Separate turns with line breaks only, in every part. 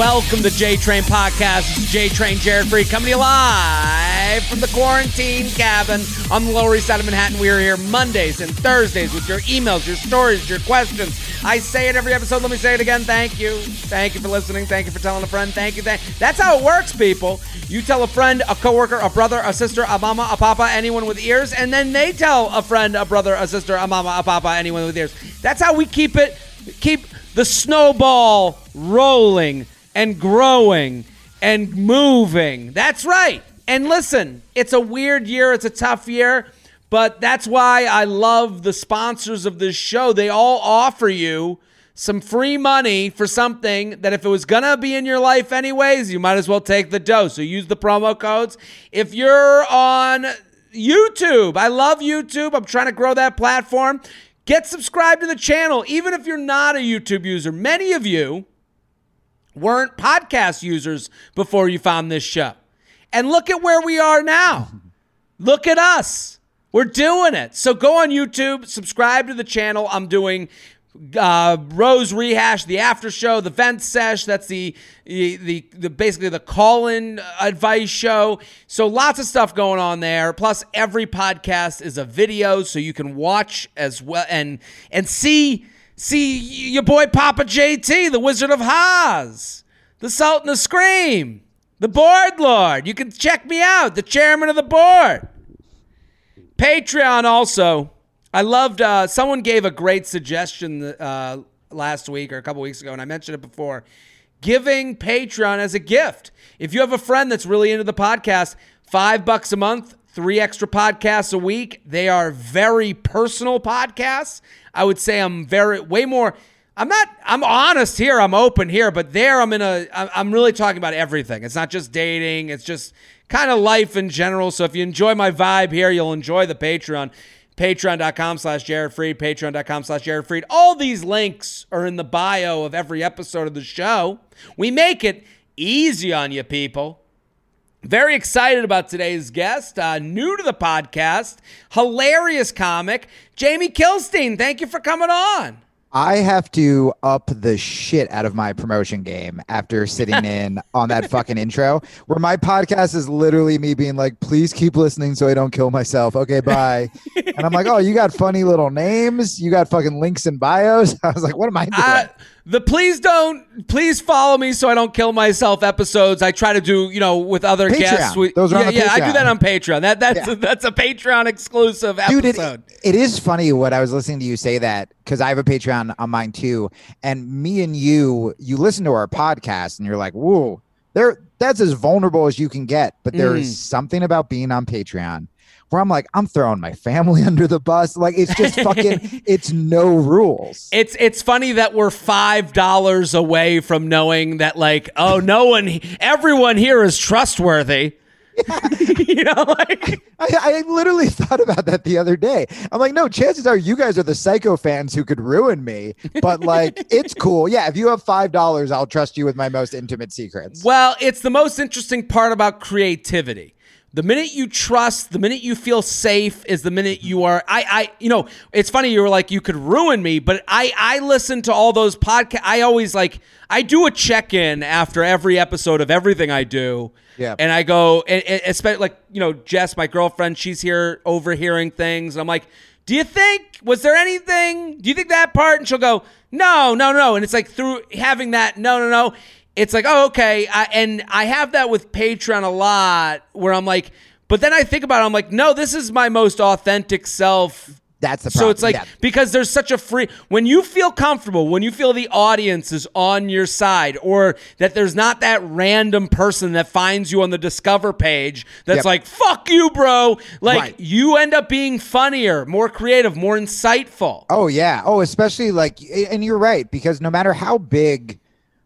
Welcome to J Train Podcast. J Train Jared Freid coming to you live from the quarantine cabin on the Lower East Side of Manhattan. We are here Mondays and Thursdays with your emails, your stories, your questions. I say it every episode. Let me say it again. Thank you. Thank you for listening. Thank you for telling a friend. Thank you. Thank- That's how it works, people. You tell a friend, a coworker, a brother, a sister, a mama, a papa, anyone with ears, and then they tell a friend, a brother, a sister, a mama, a papa, anyone with ears. That's how we keep it, keep the snowball rolling and growing and moving. That's right. And listen, it's a weird year, it's a tough year, but that's why I love the sponsors of this show. They all offer you some free money for something that if it was gonna be in your life anyways, you might as well take the dough. So use the promo codes. If you're on YouTube, I love YouTube. I'm trying to grow that platform. Get subscribed to the channel, even if you're not a YouTube user. Many of you weren't podcast users before you found this show. And look at where we are now. Look at us. We're doing it. So go on YouTube, subscribe to the channel. I'm doing uh, Rose Rehash, the after show, the vent sesh. That's the, the the the basically the call-in advice show. So lots of stuff going on there. Plus, every podcast is a video, so you can watch as well and and see see your boy Papa JT, the Wizard of Haas, the Sultan of Scream, the Board Lord. You can check me out, the chairman of the board. Patreon also. I loved. Uh, someone gave a great suggestion uh, last week or a couple weeks ago, and I mentioned it before. Giving Patreon as a gift. If you have a friend that's really into the podcast, five bucks a month, three extra podcasts a week. They are very personal podcasts. I would say I'm very way more. I'm not. I'm honest here. I'm open here, but there I'm in a. I'm really talking about everything. It's not just dating. It's just kind of life in general. So if you enjoy my vibe here, you'll enjoy the Patreon. Patreon.com slash Jared Freid, Patreon.com slash Jared Freid. All these links are in the bio of every episode of the show. We make it easy on you people. Very excited about today's guest, uh, new to the podcast, hilarious comic, Jamie Kilstein. Thank you for coming on.
I have to up the shit out of my promotion game after sitting in on that fucking intro, where my podcast is literally me being like, please keep listening so I don't kill myself. Okay, bye. and I'm like, oh, you got funny little names. You got fucking links and bios. I was like, what am I doing?
Uh, the please don't please follow me so I don't kill myself episodes. I try to do you know with other
Patreon.
guests. We,
Those are
yeah, yeah. I do that on Patreon. That that's
Yeah.
that's a Patreon exclusive episode.
Dude, it, it is funny what I was listening to you say that because I have a Patreon on mine too. And me and you, you listen to our podcast and you're like, whoa, there that's as vulnerable as you can get. But there is
Mm.
something about being on Patreon where I'm like, I'm throwing my family under the bus. Like it's just fucking it's no rules.
It's it's funny that we're five dollars away from knowing that like oh no one everyone here is trustworthy. you know like
I, I literally thought about that the other day. I'm like, no, chances are you guys are the psycho fans who could ruin me. But like, it's cool. Yeah, if you have five dollars, I'll trust you with my most intimate secrets.
Well, it's the most interesting part about creativity. The minute you trust, the minute you feel safe is the minute you are I I you know, it's funny you were like you could ruin me, but I I listen to all those podcasts. I always like I do a check-in after every episode of everything I do.
Yeah.
And I go and, and especially like, you know, Jess, my girlfriend, she's here overhearing things. I'm like, do you think was there anything? Do you think that part? And she'll go, no, no, no. And it's like through having that, no, no, no. It's like, oh, okay. I, and I have that with Patreon a lot, where I'm like, but then I think about it, I'm like, no, this is my most authentic self.
That's the problem.
So it's like
Yeah.
because there's such a free when you feel comfortable, when you feel the audience is on your side, or that there's not that random person that finds you on the discover page that's
Yep.
like, fuck you, bro. Like
Right.
you end up being funnier, more creative, more insightful.
Oh yeah. Oh, especially like, and you're right because no matter how big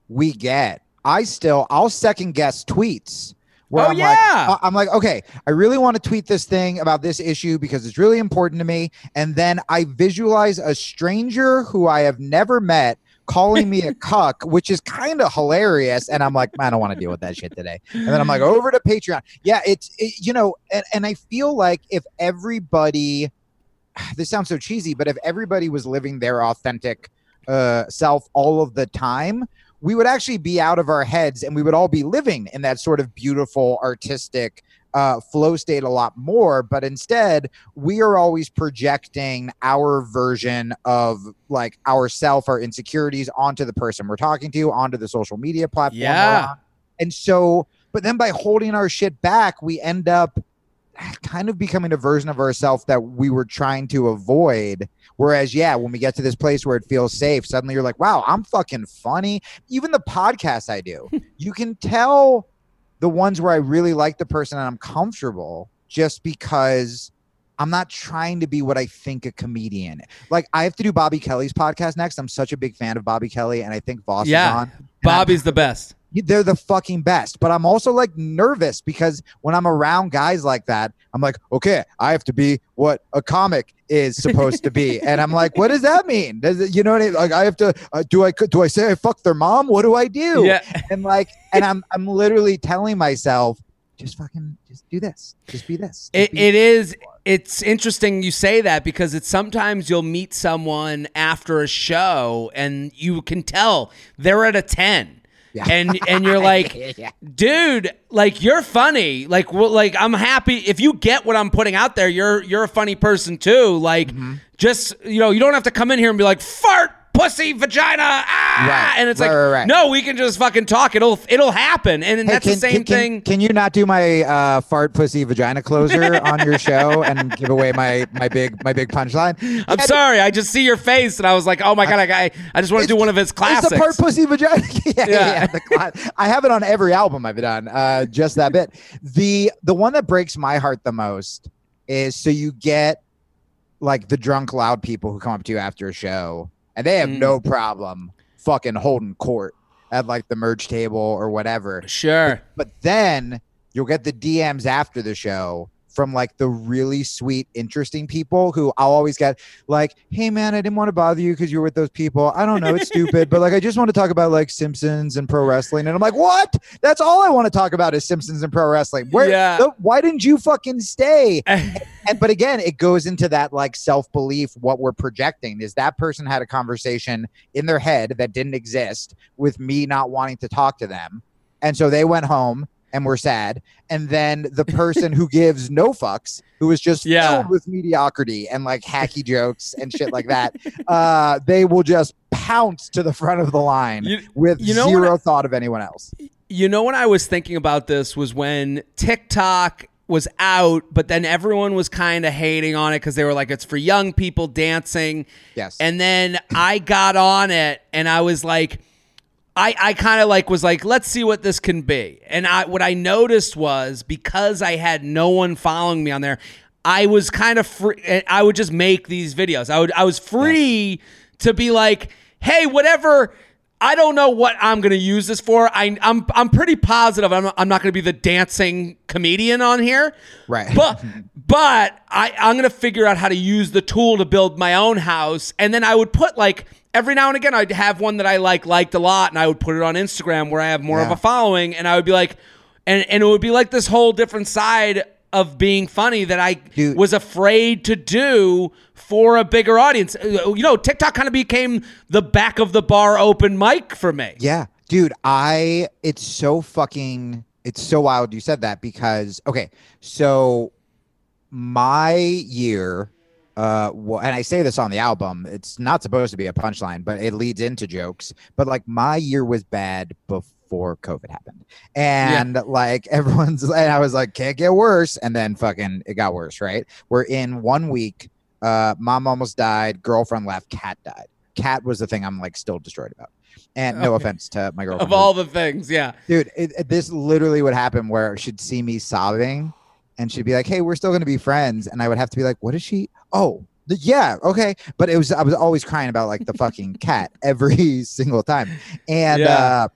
we get, I still I'll second guess tweets. Where
Oh,
I'm
yeah.
like, I'm like, okay, I really want to tweet this thing about this issue because it's really important to me, and then I visualize a stranger who I have never met calling me a cuck, which is kind of hilarious. And I'm like, I don't want to deal with that shit today. And then I'm like, over to Patreon. Yeah, it's it, you know, and, and I feel like if everybody, this sounds so cheesy, but if everybody was living their authentic uh, self all of the time, we would actually be out of our heads and we would all be living in that sort of beautiful artistic uh, flow state a lot more. But instead, we are always projecting our version of like ourself, our insecurities onto the person we're talking to, onto the social media platform.
Yeah.
And so, but then by holding our shit back, we end up kind of becoming a version of ourselves that we were trying to avoid. Whereas, yeah, when we get to this place where it feels safe, suddenly you're like, wow, I'm fucking funny. Even the podcasts I do, you can tell the ones where I really like the person and I'm comfortable just because I'm not trying to be what I think a comedian. Like I have to do Bobby Kelly's podcast next. I'm such a big fan of Bobby Kelly, and I think Vos
Yeah.
is on. and
Bobby's the best.
They're the fucking best. But I'm also like nervous because when I'm around guys like that, I'm like, okay, I have to be what a comic is supposed to be, and I'm like, what does that mean? Does it, you know what I mean? Like, I have to uh, do I do I say I fuck their mom? What do I do?
Yeah.
and like, and I'm I'm literally telling myself, just fucking just do this, just be this. Just
It,
be-
it is it's interesting you say that because it's sometimes you'll meet someone after a show and you can tell they're at a 10
Yeah.
and and you're like
yeah.
dude like you're funny like well, like i'm happy if you get what i'm putting out there you're you're a funny person too like
Mm-hmm.
just you know you don't have to come in here and be like fart pussy vagina ah!
Right.
and it's
Right,
like
right,
no we can just fucking talk it'll it'll happen and, and
Hey,
that's
can,
the same
can, can-
thing
Can, you not do my uh, fart pussy vagina closer on your show and give away my my big my big punchline?
I'm
Yeah,
sorry. I just see your face, and I was like, "Oh my god!" I, I just want to do one of his classics.
It's the part pussy vagina. yeah, yeah.
Yeah.
the I have it on every album I've done. Uh, just that bit. The the one that breaks my heart the most is so you get like the drunk loud people who come up to you after a show and they have
Mm.
no problem fucking holding court at like the merge table or whatever.
Sure.
But then you'll get the DMs after the show from like the really sweet, interesting people who I'll always get like, hey man, I didn't want to bother you because you're with those people. I don't know, it's stupid, but like I just want to talk about like Simpsons and pro wrestling. And I'm like, what? That's all I want to talk about is Simpsons and pro wrestling. Where
Yeah.
the- why didn't you fucking stay? and but again, it goes into that like self belief. What we're projecting is that person had a conversation in their head that didn't exist with me not wanting to talk to them, and so they went home and were sad. And then the person who gives no fucks, who is just
Yeah.
filled with mediocrity and like hacky jokes and shit like that, uh, they will just pounce to the front of the line
You,
with
you know
zero
I-
thought of anyone else.
you know when I was thinking about this was when TikTok was out, but then everyone was kind of hating on it because they were like, "It's for young people dancing."
Yes.
And then I got on it and I was like, I, I kind of like was like, let's see what this can be. And I what I noticed was because I had no one following me on there, I was kind of free. I would just make these videos. I would I was free to be like, hey, whatever. I don't know what I'm going to use this for. I, I'm I'm pretty positive I'm, I'm not going to be the dancing comedian on here.
Right.
But but I I'm going to figure out how to use the tool to build my own house, and then I would put like every now and again I'd have one that I like liked a lot, and I would put it on Instagram where I have more of a following, and I would be like, and and it would be like this whole different side of being funny that I
Dude.
was afraid to do for a bigger audience. Uh, You know, TikTok kind of became the back of the bar open mic for me.
Yeah, dude, I it's so fucking it's so wild you said that because okay, so my year uh wa- and I say this on the album, it's not supposed to be a punchline, but it leads into jokes, but like my year was bad before COVID happened. And like everyone's and I was like can't get worse and then fucking it got worse, right? We're in 1 week uh mom almost died, girlfriend left, cat died. Cat was the thing I'm like still destroyed about. And no
Okay.
offense to my girlfriend.
Of all the things, yeah.
dude, it, it- this literally would happen where she'd see me sobbing and she'd be like, Hey, we're still gonna be friends. And I would have to be like, What is she? Oh, th- yeah, okay. But it was I was always crying about like the fucking cat every single time. And
Yeah.
uh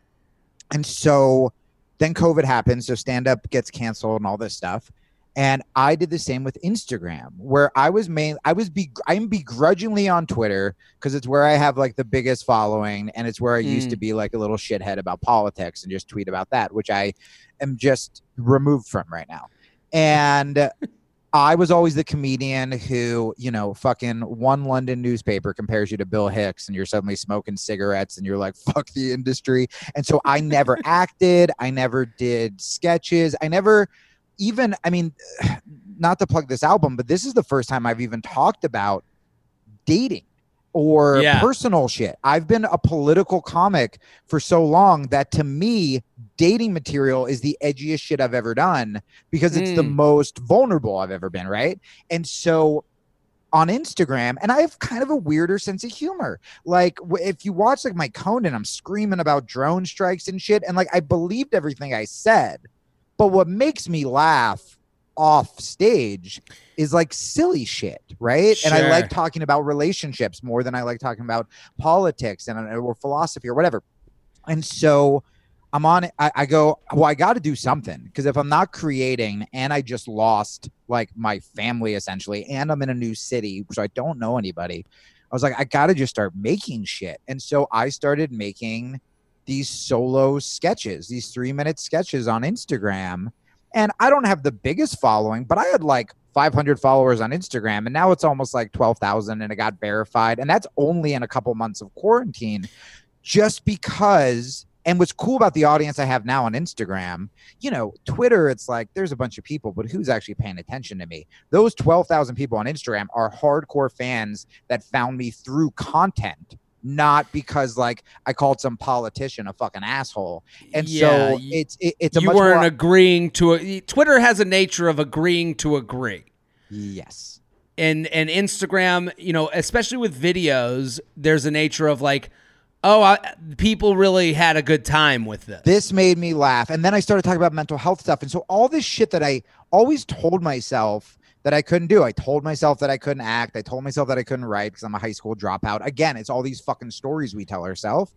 and so then COVID happens so stand up gets canceled and all this stuff. And I did the same with Instagram, where I was main. I was be. I'm begrudgingly on Twitter because it's where I have like the biggest following, and it's where I used
Mm.
to be like a little shithead about politics and just tweet about that, which I am just removed from right now. And I was always the comedian who, you know, fucking one London newspaper compares you to Bill Hicks and you're suddenly smoking cigarettes and you're like, fuck the industry. And so I never acted. I never did sketches. I never even, I mean, not to plug this album, but this is the first time I've even talked about dating or
Yeah.
personal shit. I've been a political comic for so long that to me, dating material is the edgiest shit I've ever done because it's the
Mm.
most vulnerable I've ever been, right? And so on Instagram, and I have kind of a weirder sense of humor. Like if you watch like my Conan, I'm screaming about drone strikes and shit, and like I believed everything I said. But what makes me laugh off stage is like silly shit, right? And I like talking about relationships more than I like talking about politics and uh, or philosophy or whatever. And so I'm on it. I, I go, well, I got to do something because if I'm not creating and I just lost like my family essentially, and I'm in a new city, so I don't know anybody, I was like, I got to just start making shit. And so I started making these solo sketches, these three minute sketches on Instagram. And I don't have the biggest following, but I had like 500 followers on Instagram, and now it's almost like 12,000, and it got verified. And that's only in a couple months of quarantine, just because. And what's cool about the audience I have now on Instagram, you know, Twitter, it's like there's a bunch of people, but who's actually paying attention to me? Those 12,000 people on Instagram are hardcore fans that found me through content, not because like I called some politician a fucking asshole. And
Yeah,
so it's it, it's a
you
much
weren't
more
agreeing to a, Twitter has a nature of agreeing to agree.
Yes.
and and Instagram, you know, especially with videos, there's a nature of like, oh, I, people really had a good time with this.
This made me laugh. And then I started talking about mental health stuff. And so all this shit that I always told myself that I couldn't do. I told myself that I couldn't act. I told myself that I couldn't write because I'm a high school dropout. Again, it's all these fucking stories we tell ourselves.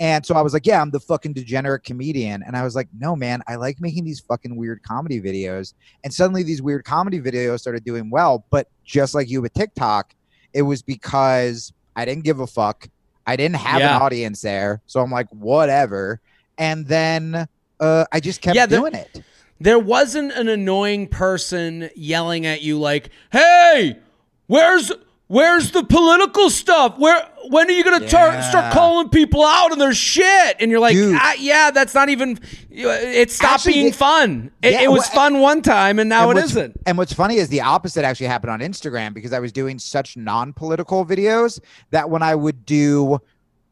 And so I was like, yeah, I'm the fucking degenerate comedian. And I was like, no, man, I like making these fucking weird comedy videos. And suddenly these weird comedy videos started doing well. But just like you with TikTok, it was because I didn't give a fuck. I didn't have
Yeah.
an audience there. So I'm like, whatever. And then uh, I just kept
Yeah, the-
doing it.
There wasn't an annoying person yelling at you like, "Hey, where's where's the political stuff? Where when are you gonna tar-
Yeah.
start calling people out on their shit?" And you're like, ah, "Yeah, that's not even. It stopped
Actually,
being
it-
fun. It,
Yeah,
it was
well,
fun one time, and now
and
it isn't."
And what's funny is the opposite actually happened on Instagram because I was doing such non-political videos that when I would do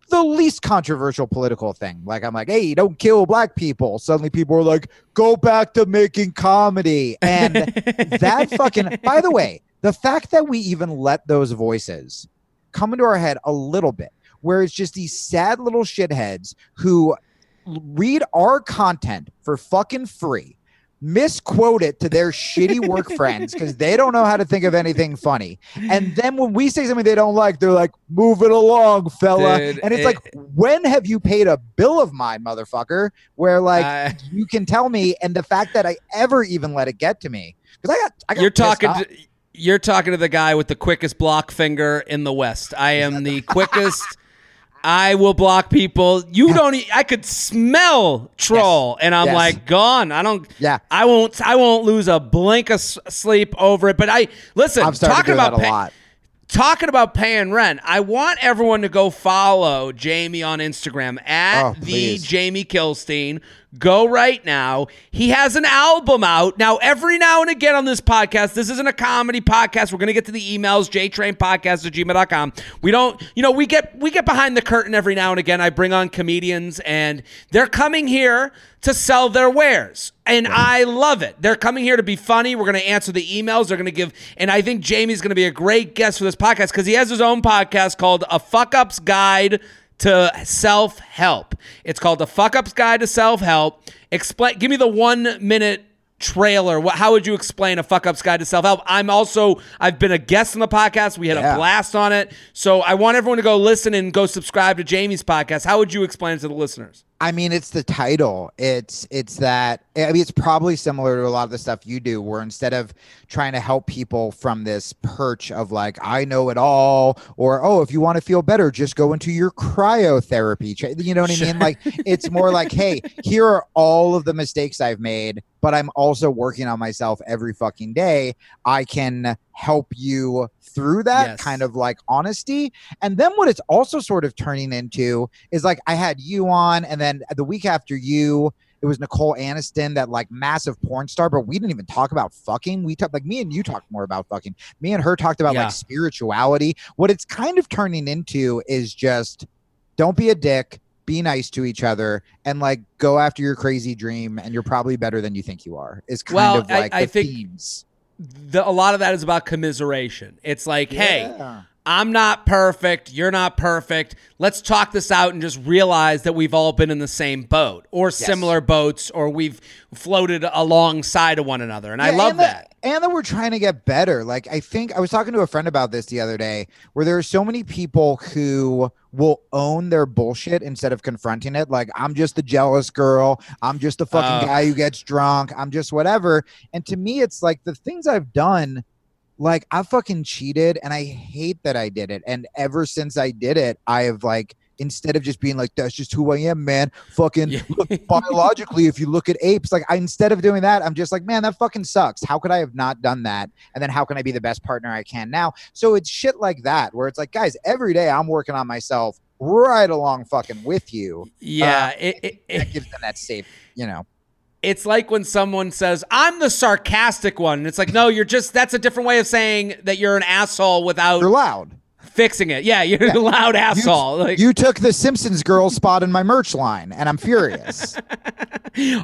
the least controversial political thing, like I'm like, "Hey, don't kill black people," suddenly people are like, "Go back to making comedy," and that fucking. By the way, the fact that we even let those voices come into our head a little bit, where it's just these sad little shitheads who read our content for fucking free misquote it to their shitty work friends because they don't know how to think of anything funny. And then when we say something they don't like, they're like, move it along, fella.
Dude,
and it's
it-
like, when have you paid a bill of mine, motherfucker? Where like
I-
you can tell me, and the fact that I ever even let it get to me. Because I got, I got
You're talking. To, you're talking to the guy with the quickest block finger in the West. I am the quickest. I will block people. You don't. e- I could smell troll, and I'm
Yes.
like gone. I don't.
Yeah.
I won't. I won't lose a blink of sleep over it. But I listen.
I'm
talking about
that a
pay-
lot.
talking about paying rent, I want everyone to go follow Jamie on Instagram at
Oh,
the. Jamie Kilstein. Go right now. He has an album out. Now, every now and again on this podcast, this isn't a comedy podcast. We're gonna get to the emails, jtrainpodcast at gmail.com. We don't, you know, we get we get behind the curtain every now and again. I bring on comedians and they're coming here to sell their wares. And I love it. They're coming here to be funny. We're going to answer the emails. They're going to give, and I think Jamie's going to be a great guest for this podcast because he has his own podcast called A Fuck Ups Guide to Self Help. It's called The Fuck Ups Guide to Self Help. Explain, give me the one minute trailer. What, how would you explain a fuck ups guide to self help? I'm also I've been a guest on the podcast. We had
Yeah.
a blast on it. So I want everyone to go listen and go subscribe to Jamie's podcast. How would you explain it to the listeners?
I mean, it's the title. It's it's that. I mean, it's probably similar to a lot of the stuff you do, where instead of trying to help people from this perch of like I know it all, or oh, if you want to feel better, just go into your cryotherapy. You know what I mean? Like it's more like, hey, here are all of the mistakes I've made, but I'm also working on myself every fucking day. I can help you through that
Yes.
kind of like honesty. And then what it's also sort of turning into is like I had you on, and then the week after you, it was Nicole Aniston, that like massive porn star, but we didn't even talk about fucking. We talked like me and you talked more about fucking. Me and her talked about
Yeah.
like spirituality. What it's kind of turning into is just don't be a dick, be nice to each other, and like go after your crazy dream, and you're probably better than you think you are. Is kind
Well,
of
I-
like
I
the
think-
themes.
The, a lot of that is about commiseration. It's like, hey,
Yeah.
I'm not perfect. You're not perfect. Let's talk this out and just realize that we've all been in the same boat or similar boats or we've floated alongside of one another. And I love
and
that.
and that we're trying to get better. Like I think I was talking to a friend about this the other day, where there are so many people who will own their bullshit instead of confronting it. Like I'm just the jealous girl. I'm just the fucking
Oh.
guy who gets drunk. I'm just whatever. And to me, it's like the things I've done. Like I fucking cheated, and I hate that I did it. And ever since I did it, I have like instead of just being like that's just who I am, man. Fucking
Yeah.
look, biologically, if you look at apes, like I instead of doing that, I'm just like, man, that fucking sucks. How could I have not done that? And then how can I be the best partner I can now? So it's shit like that where it's like, guys, every day I'm working on myself right along fucking with you.
Yeah.
Uh,
it, it,
That gives them that safe, you know.
It's like when someone says, I'm the sarcastic one. And it's like, no, you're just, that's a different way of saying that you're an asshole without
You're loud.
fixing it. Yeah, you're a loud asshole. like,
You took the Simpsons girl spot in my merch line, and I'm furious.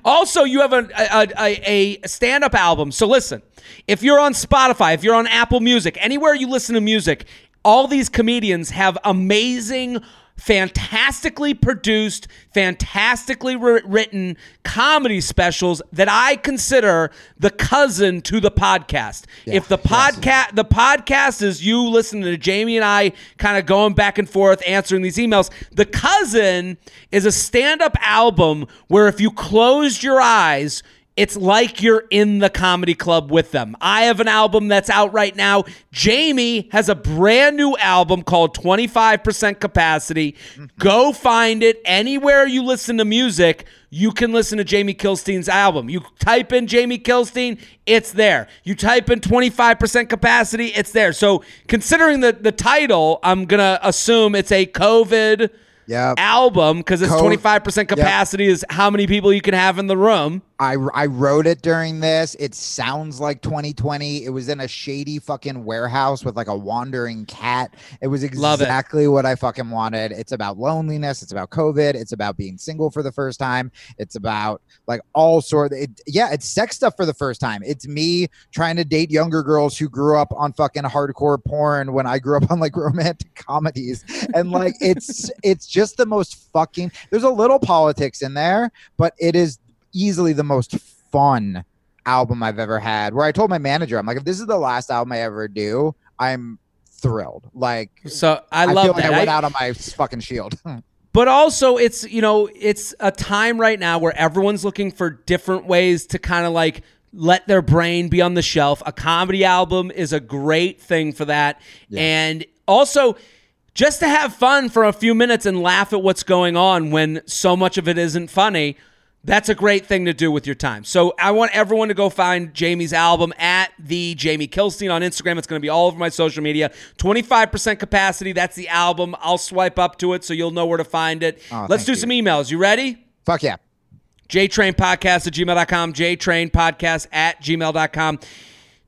Also, you have a a, a, a stand up album. So listen, if you're on Spotify, if you're on Apple Music, anywhere you listen to music, all these comedians have amazing, fantastically produced, fantastically written comedy specials that I consider the cousin to the podcast. if the podcast the podcast is you listening to Jamie and I kind of going back and forth answering these emails, the cousin is a stand-up album where if you closed your eyes it's like you're in the comedy club with them. I have an album that's out right now. Jamie has a brand new album called 25% Capacity. Mm-hmm. Go find it anywhere you listen to music. You can listen to Jamie Kilstein's album. You type in Jamie Kilstein, it's there. You type in 25% capacity, it's there. So, considering the, the title, I'm going to assume it's a COVID
Yeah.
album because it's 25% capacity is how many people you can have in the room.
I, I wrote it during this. It sounds like 2020. It was in a shady fucking warehouse with like a wandering cat. It was
Love it.
exactly what I fucking wanted. It's about loneliness. It's about COVID. It's about being single for the first time. It's about like all sort. It, yeah, it's sex stuff for the first time. It's me trying to date younger girls who grew up on fucking hardcore porn when I grew up on like romantic comedies. And like it's it's just the most fucking. There's a little politics in there, but it is easily the most fun album I've ever had. Where I told my manager, I'm like, if this is the last album I ever do, I'm thrilled. Like,
So I,
I,
love
feel like. I went
I-
out on my fucking shield.
but also it's you know it's a time right now where everyone's looking for different ways to kind of like let their brain be on the shelf a comedy album is a great thing for that and also just to have fun for a few minutes and laugh at what's going on when so much of it isn't funny that's a great thing to do with your time. So I want everyone to go find Jamie's album at the Jamie Kilstein on Instagram. It's going to be all over my social media. 25% capacity. That's the album. I'll swipe up to it so you'll know where to find it.
Oh,
Let's do
you.
some emails. You ready?
Fuck yeah.
JTrainPodcast at gmail.com. JTrainPodcast at gmail.com.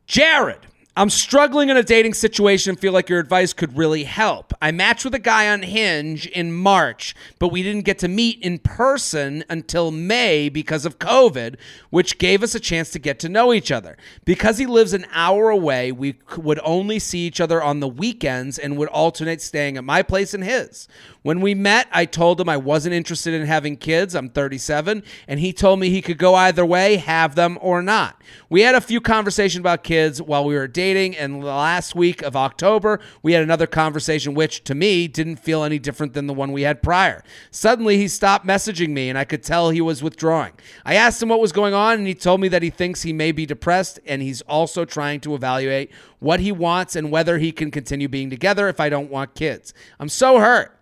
Jared, I'm struggling in a dating situation and feel like your advice could really help. I matched with a guy on Hinge in March, but we didn't get to meet in person until May because of COVID, which gave us a chance to get to know each other. Because he lives an hour away, we would only see each other on the weekends and would alternate staying at my place and his. When we met, I told him I wasn't interested in having kids. I'm 37, and he told me he could go either way, have them or not. We had a few conversations about kids while we were dating and last week of October, we had another conversation, which to me didn't feel any different than the one we had prior. Suddenly, he stopped messaging me, and I could tell he was withdrawing. I asked him what was going on, and he told me that he thinks he may be depressed, and he's also trying to evaluate what he wants and whether he can continue being together if I don't want kids. I'm so hurt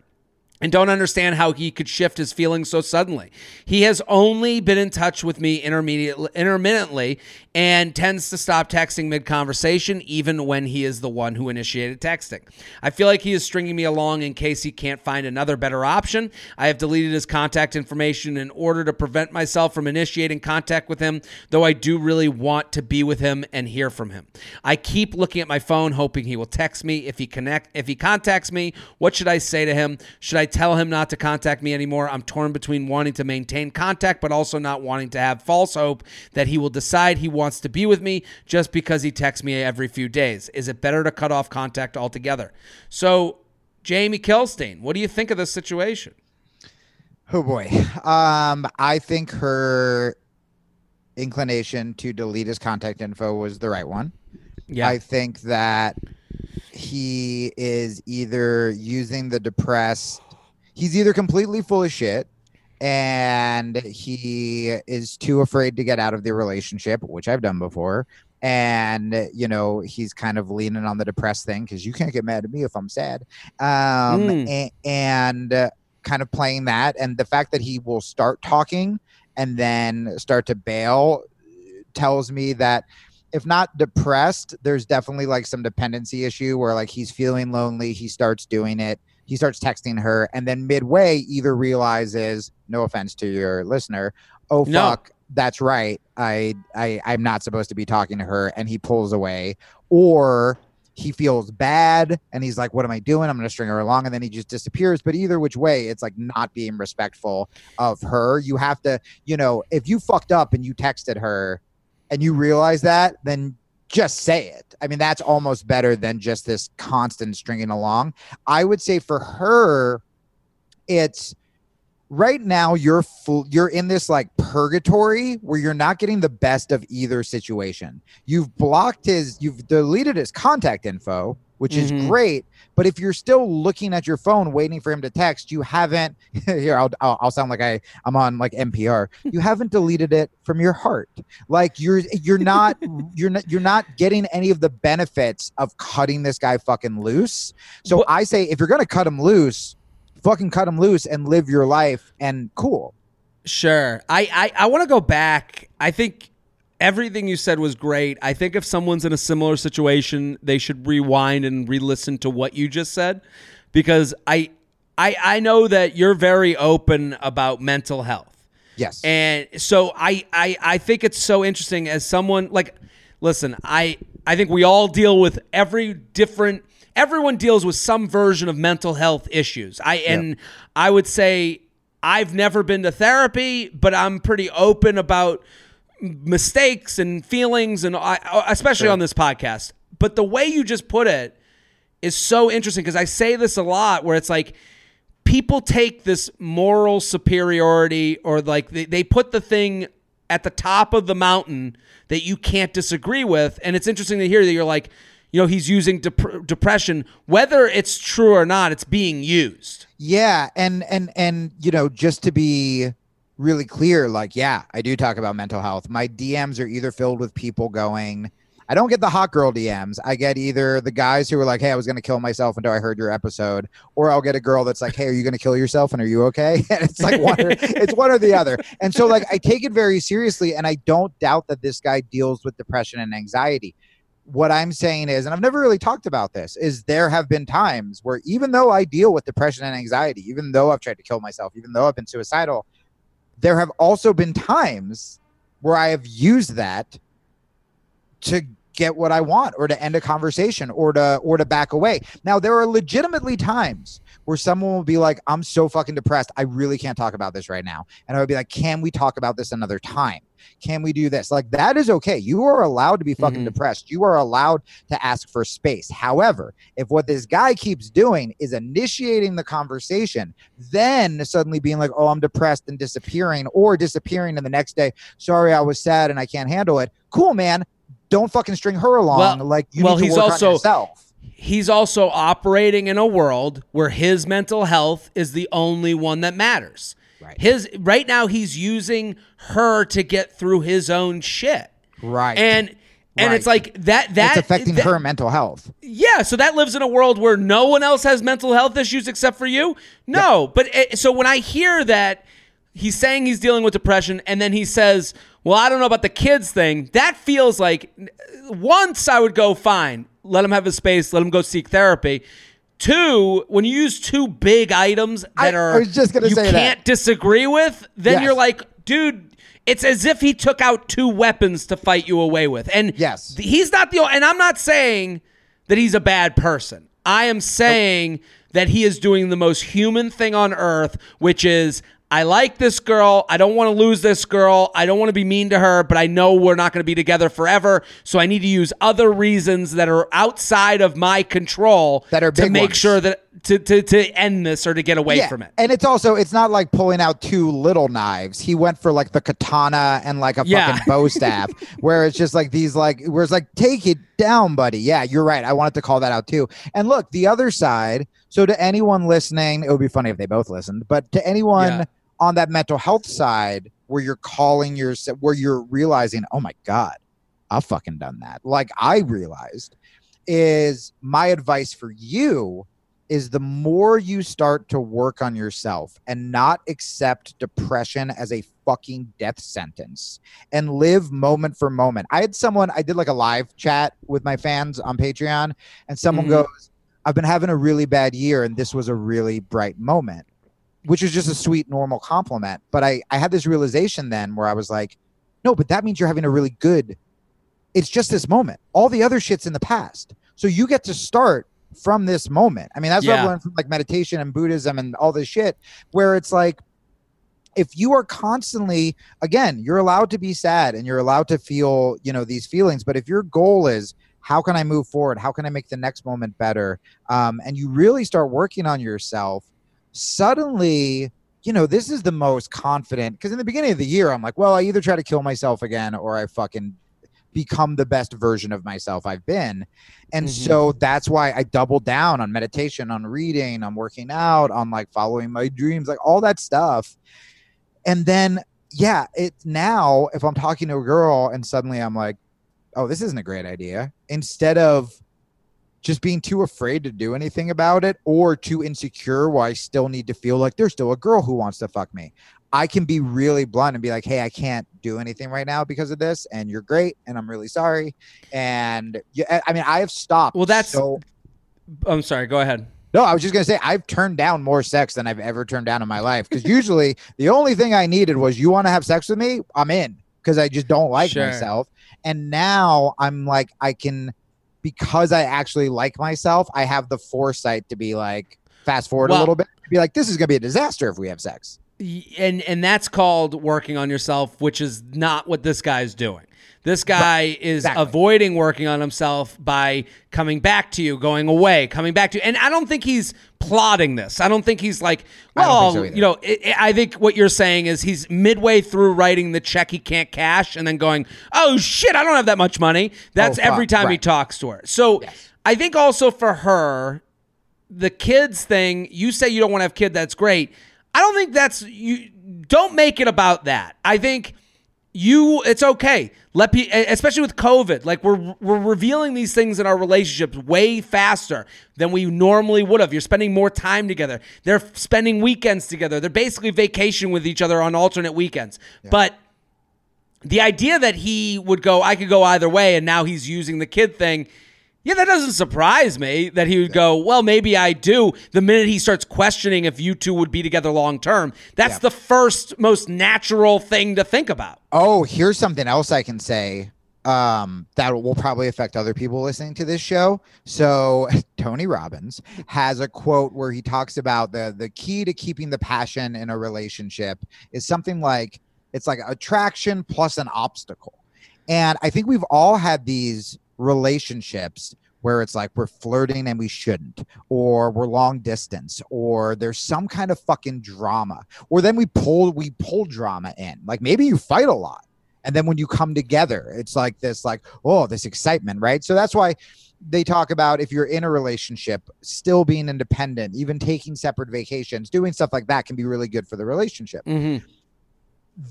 and don't understand how he could shift his feelings so suddenly. He has only been in touch with me intermittently and tends to stop texting mid conversation, even when he is the one who initiated texting. I feel like he is stringing me along in case he can't find another better option. I have deleted his contact information in order to prevent myself from initiating contact with him, though I do really want to be with him and hear from him. I keep looking at my phone, hoping he will text me. If he connect, if he contacts me, what should I say to him? Should I tell him not to contact me anymore? I'm torn between wanting to maintain contact, but also not wanting to have false hope that he will decide he wants to be with me just because he texts me every few days. Is it better to cut off contact altogether? So, Jamie Kilstein, what do you think of this situation?
Oh boy. Um, I think her inclination to delete his contact info was the right one. Yeah. I think that he is either using the depressed he's either completely full of shit and he is too afraid to get out of the relationship, which I've done before. And you know he's kind of leaning on the depressed thing because you can't get mad at me if I'm sad, um, mm. and, and uh, kind of playing that. And the fact that he will start talking and then start to bail tells me that if not depressed, there's definitely like some dependency issue where like he's feeling lonely, he starts doing it, he starts texting her, and then midway either realizes, no offense to your listener, oh no. fuck, that's right, I I I'm not supposed to be talking to her, and he pulls away, or he feels bad and he's like, What am I doing? I'm going to string her along. And then he just disappears. But either which way, it's like not being respectful of her. You have to, you know, if you fucked up and you texted her and you realize that, then just say it. I mean, that's almost better than just this constant stringing along. I would say for her, it's right now you're full you're in this like purgatory where you're not getting the best of either situation. You've blocked his you've deleted his contact info, which mm-hmm. is great. But if you're still looking at your phone waiting for him to text, you haven't. here, I'll, I'll, I'll sound like I I'm on like NPR. You haven't deleted it from your heart. Like you're you're not you're not you're not getting any of the benefits of cutting this guy fucking loose. So I say if you're gonna cut him loose, fucking cut him loose and live your life and cool.
Sure. I I, I want to go back. I think everything you said was great. I think if someone's in a similar situation, they should rewind and re-listen to what you just said because I I I know that you're very open about mental health.
Yes.
And so I I I think it's so interesting as someone like listen, I I think we all deal with every different everyone deals with some version of mental health issues. I and yep. I would say I've never been to therapy, but I'm pretty open about mistakes and feelings, and I, uh, especially sure. on this podcast. But the way you just put it is so interesting because I say this a lot where it's like people take this moral superiority or like they, they put the thing at the top of the mountain that you can't disagree with. And it's interesting to hear that you're like, you know, he's using dep- depression, whether it's true or not, it's being used.
Yeah. And, and, and, you know, just to be really clear like yeah i do talk about mental health. My dms are either filled with people going i don't get the hot girl dms i get either the guys who are like hey i was going to kill myself until i heard your episode or i'll get a girl that's like hey are you going to kill yourself and are you okay? And it's like one or, it's one or the other. And so like i take it very seriously and i don't doubt that this guy deals with depression and anxiety. What I'm saying is, and I've never really talked about this, is there have been times where even though I deal with depression and anxiety, even though I've tried to kill myself, even though I've been suicidal, there have also been times where I have used that to get what I want or to end a conversation or to or to back away. Now there are legitimately times where someone will be like, I'm so fucking depressed. I really can't talk about this right now. And I would be like, Can we talk about this another time? Can we do this? Like that is okay. You are allowed to be fucking mm-hmm. depressed. You are allowed to ask for space. However, if what this guy keeps doing is initiating the conversation, then suddenly being like, "Oh, I'm depressed," and disappearing, or disappearing, and the next day, "Sorry, I was sad and I can't handle it." Cool, man don't fucking string her along.
Well-
like you
well,
need to
he's
work on
also-
yourself.
he's also operating in a world where his mental health is the only one that matters.
Right.
His right now he's using her to get through his own shit.
Right.
And and
Right.
it's like that that
it's affecting
that-
her mental health.
Yeah, so that lives in a world where no one else has mental health issues except for you? No. But it, so when I hear that he's saying he's dealing with depression and then he says, "Well, I don't know about the kids thing." That feels like once I would go fine, let him have his space, let him go seek therapy. Two, when you use two big items that
I-
are
I was just gonna
you
say that.
can't disagree with, then
Yes.
you're like, dude, it's as if he took out two weapons to fight you away with. And
Yes.
he's not the and I'm not saying that he's a bad person. I am saying that he is doing the most human thing on earth, which is I like this girl. I don't want to lose this girl. I don't want to be mean to her, but I know we're not going to be together forever. So I need to use other reasons that are outside of my control
That are
to make
ones.
sure that to, to to end this or to get away from it.
And it's also it's not like pulling out two little knives. He went for like the katana and like a
Yeah.
fucking bow staff, where it's just like these like where it's like take it down, buddy. Yeah, you're right. I wanted to call that out too. And look, the other side. So to anyone listening, it would be funny if they both listened, but to anyone
Yeah.
On that mental health side where you're calling your where you're realizing, oh my god, I've fucking done that. Like I realized is my advice for you is the more you start to work on yourself and not accept depression as a fucking death sentence and live moment for moment. I had someone, I did like a live chat with my fans on Patreon, and someone
Mhm.
goes, I've been having a really bad year, and this was a really bright moment, which is just a sweet, normal compliment. But I, I had this realization then where I was like, no, but that means you're having a really good it's just this moment. All the other shit's in the past. So you get to start from this moment. I mean, that's what I've learned from like meditation and Buddhism and all this shit, where it's like, if you are constantly, again, you're allowed to be sad and you're allowed to feel, you know, these feelings. But if your goal is, how can I move forward? How can I make the next moment better? Um, and you really start working on yourself, suddenly, you know, this is the most confident. Because in the beginning of the year, I'm like, well, I either try to kill myself again or I fucking become the best version of myself I've been. And
Mhm.
so that's why I doubled down on meditation, on reading, on working out, on like following my dreams, like all that stuff. And then, yeah, it's now if I'm talking to a girl and suddenly I'm like, oh, this isn't a great idea, instead of just being too afraid to do anything about it or too insecure where I still need to feel like there's still a girl who wants to fuck me. I can be really blunt and be like, hey, I can't do anything right now because of this, and you're great, and I'm really sorry. And yeah, I mean, I have stopped.
Well, that's-
so.
I'm sorry, go ahead.
No, I was just gonna say I've turned down more sex than I've ever turned down in my life. Because usually the only thing I needed was you want to have sex with me, I'm in. Because I just don't like
Sure.
myself. And now I'm like, I can because I actually like myself, I have the foresight to be like, fast forward
Well-
a little bit, be like, this is gonna be a disaster if we have sex.
And and that's called working on yourself which is not what this guy's doing this guy is
exactly.
avoiding working on himself by coming back to you going away coming back to you. And i don't think he's plotting this. I don't think he's like well
so
you know i i think what you're saying is he's midway through writing the check he can't cash and then going oh shit i don't have that much money. That's
Oh,
every time he talks to her. So i think also for her the kids thing, you say you don't want to have kid, that's great. I don't think that's you don't make it about that. I think you it's okay. Let pe- especially with COVID, like we're we're revealing these things in our relationships way faster than we normally would have. You're spending more time together. They're spending weekends together. They're basically vacation with each other on alternate weekends. But the idea that he would go, I could go either way, and now he's using the kid thing. Yeah, that doesn't surprise me that he would go, well, maybe I do. The minute he starts questioning if you two would be together long term, that's
Yeah.
the first most natural thing to think about.
Oh, here's something else I can say um, that will probably affect other people listening to this show. So Tony Robbins has a quote where he talks about the the key to keeping the passion in a relationship is something like it's like attraction plus an obstacle. And I think we've all had these relationships where it's like we're flirting and we shouldn't, or we're long distance, or there's some kind of fucking drama, or then we pull we pull drama in. Like maybe you fight a lot, And then when you come together, it's like this, like, oh, this excitement, right? So that's why they talk about if you're in a relationship, still being independent, even taking separate vacations, doing stuff like that can be really good for the relationship.
Mm-hmm.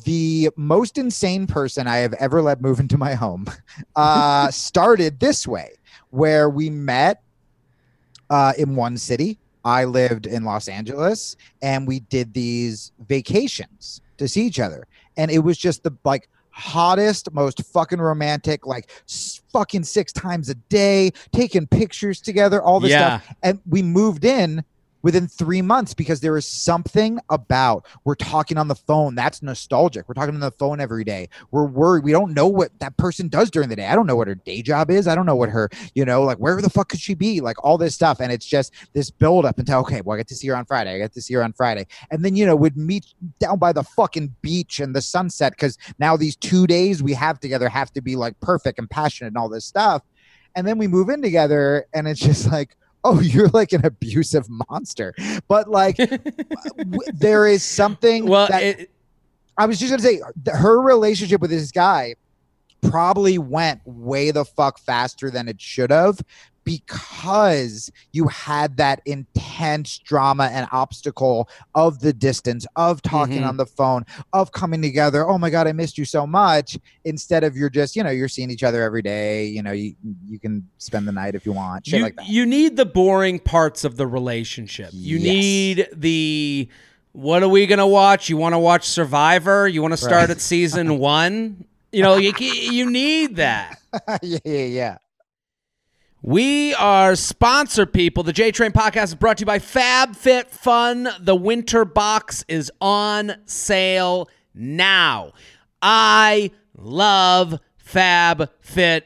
The most insane person I have ever let move into my home uh, started this way, where we met uh, in one city. I lived in Los Angeles, and we did these vacations to see each other, and it was just the like hottest, most fucking romantic, like fucking six times a day, taking pictures together, all this
Yeah.
stuff. And we moved in within three months because there is something about we're talking on the phone that's nostalgic. We're talking on the phone every day. We're worried. We don't know what that person does during the day. I don't know what her day job is. I don't know what her, you know, like where the fuck could she be? Like all this stuff. And it's just this build up until, okay, well, I get to see her on Friday. I get to see her on Friday. And then, you know, we'd meet down by the fucking beach and the sunset because now these two days we have together have to be like perfect and passionate and all this stuff. And then we move in together and it's just like, oh, you're like an abusive monster. But like, w- there is something
Well,
that
it,
I was just gonna say her relationship with this guy probably went way the fuck faster than it should have because you had that intense drama and obstacle of the distance of talking
Mhm.
on the phone of coming together oh my god i missed you so much instead of you're just you know you're seeing each other every day you know you you can spend the night if you want shit
you,
like that
you need the boring parts of the relationship. You
Yes.
need the what are we gonna watch? You want to watch Survivor? You want to start
Right.
at season one? You know, you you need that.
yeah yeah yeah
We are sponsor people. The J Train podcast is brought to you by FabFitFun. The winter box is on sale now. I love FabFitFun.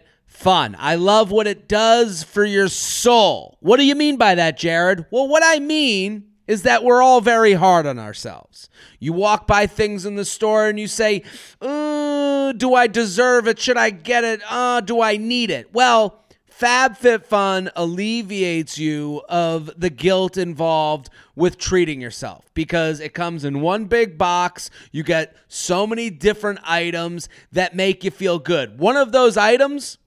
I love what it does for your soul. What do you mean by that, Jared? Well, what I mean is that we're all very hard on ourselves. You walk by things in the store and you say, uh, Do I deserve it? Should I get it? Uh, do I need it? Well, FabFitFun alleviates you of the guilt involved with treating yourself because it comes in one big box. You get so many different items that make you feel good. One of those items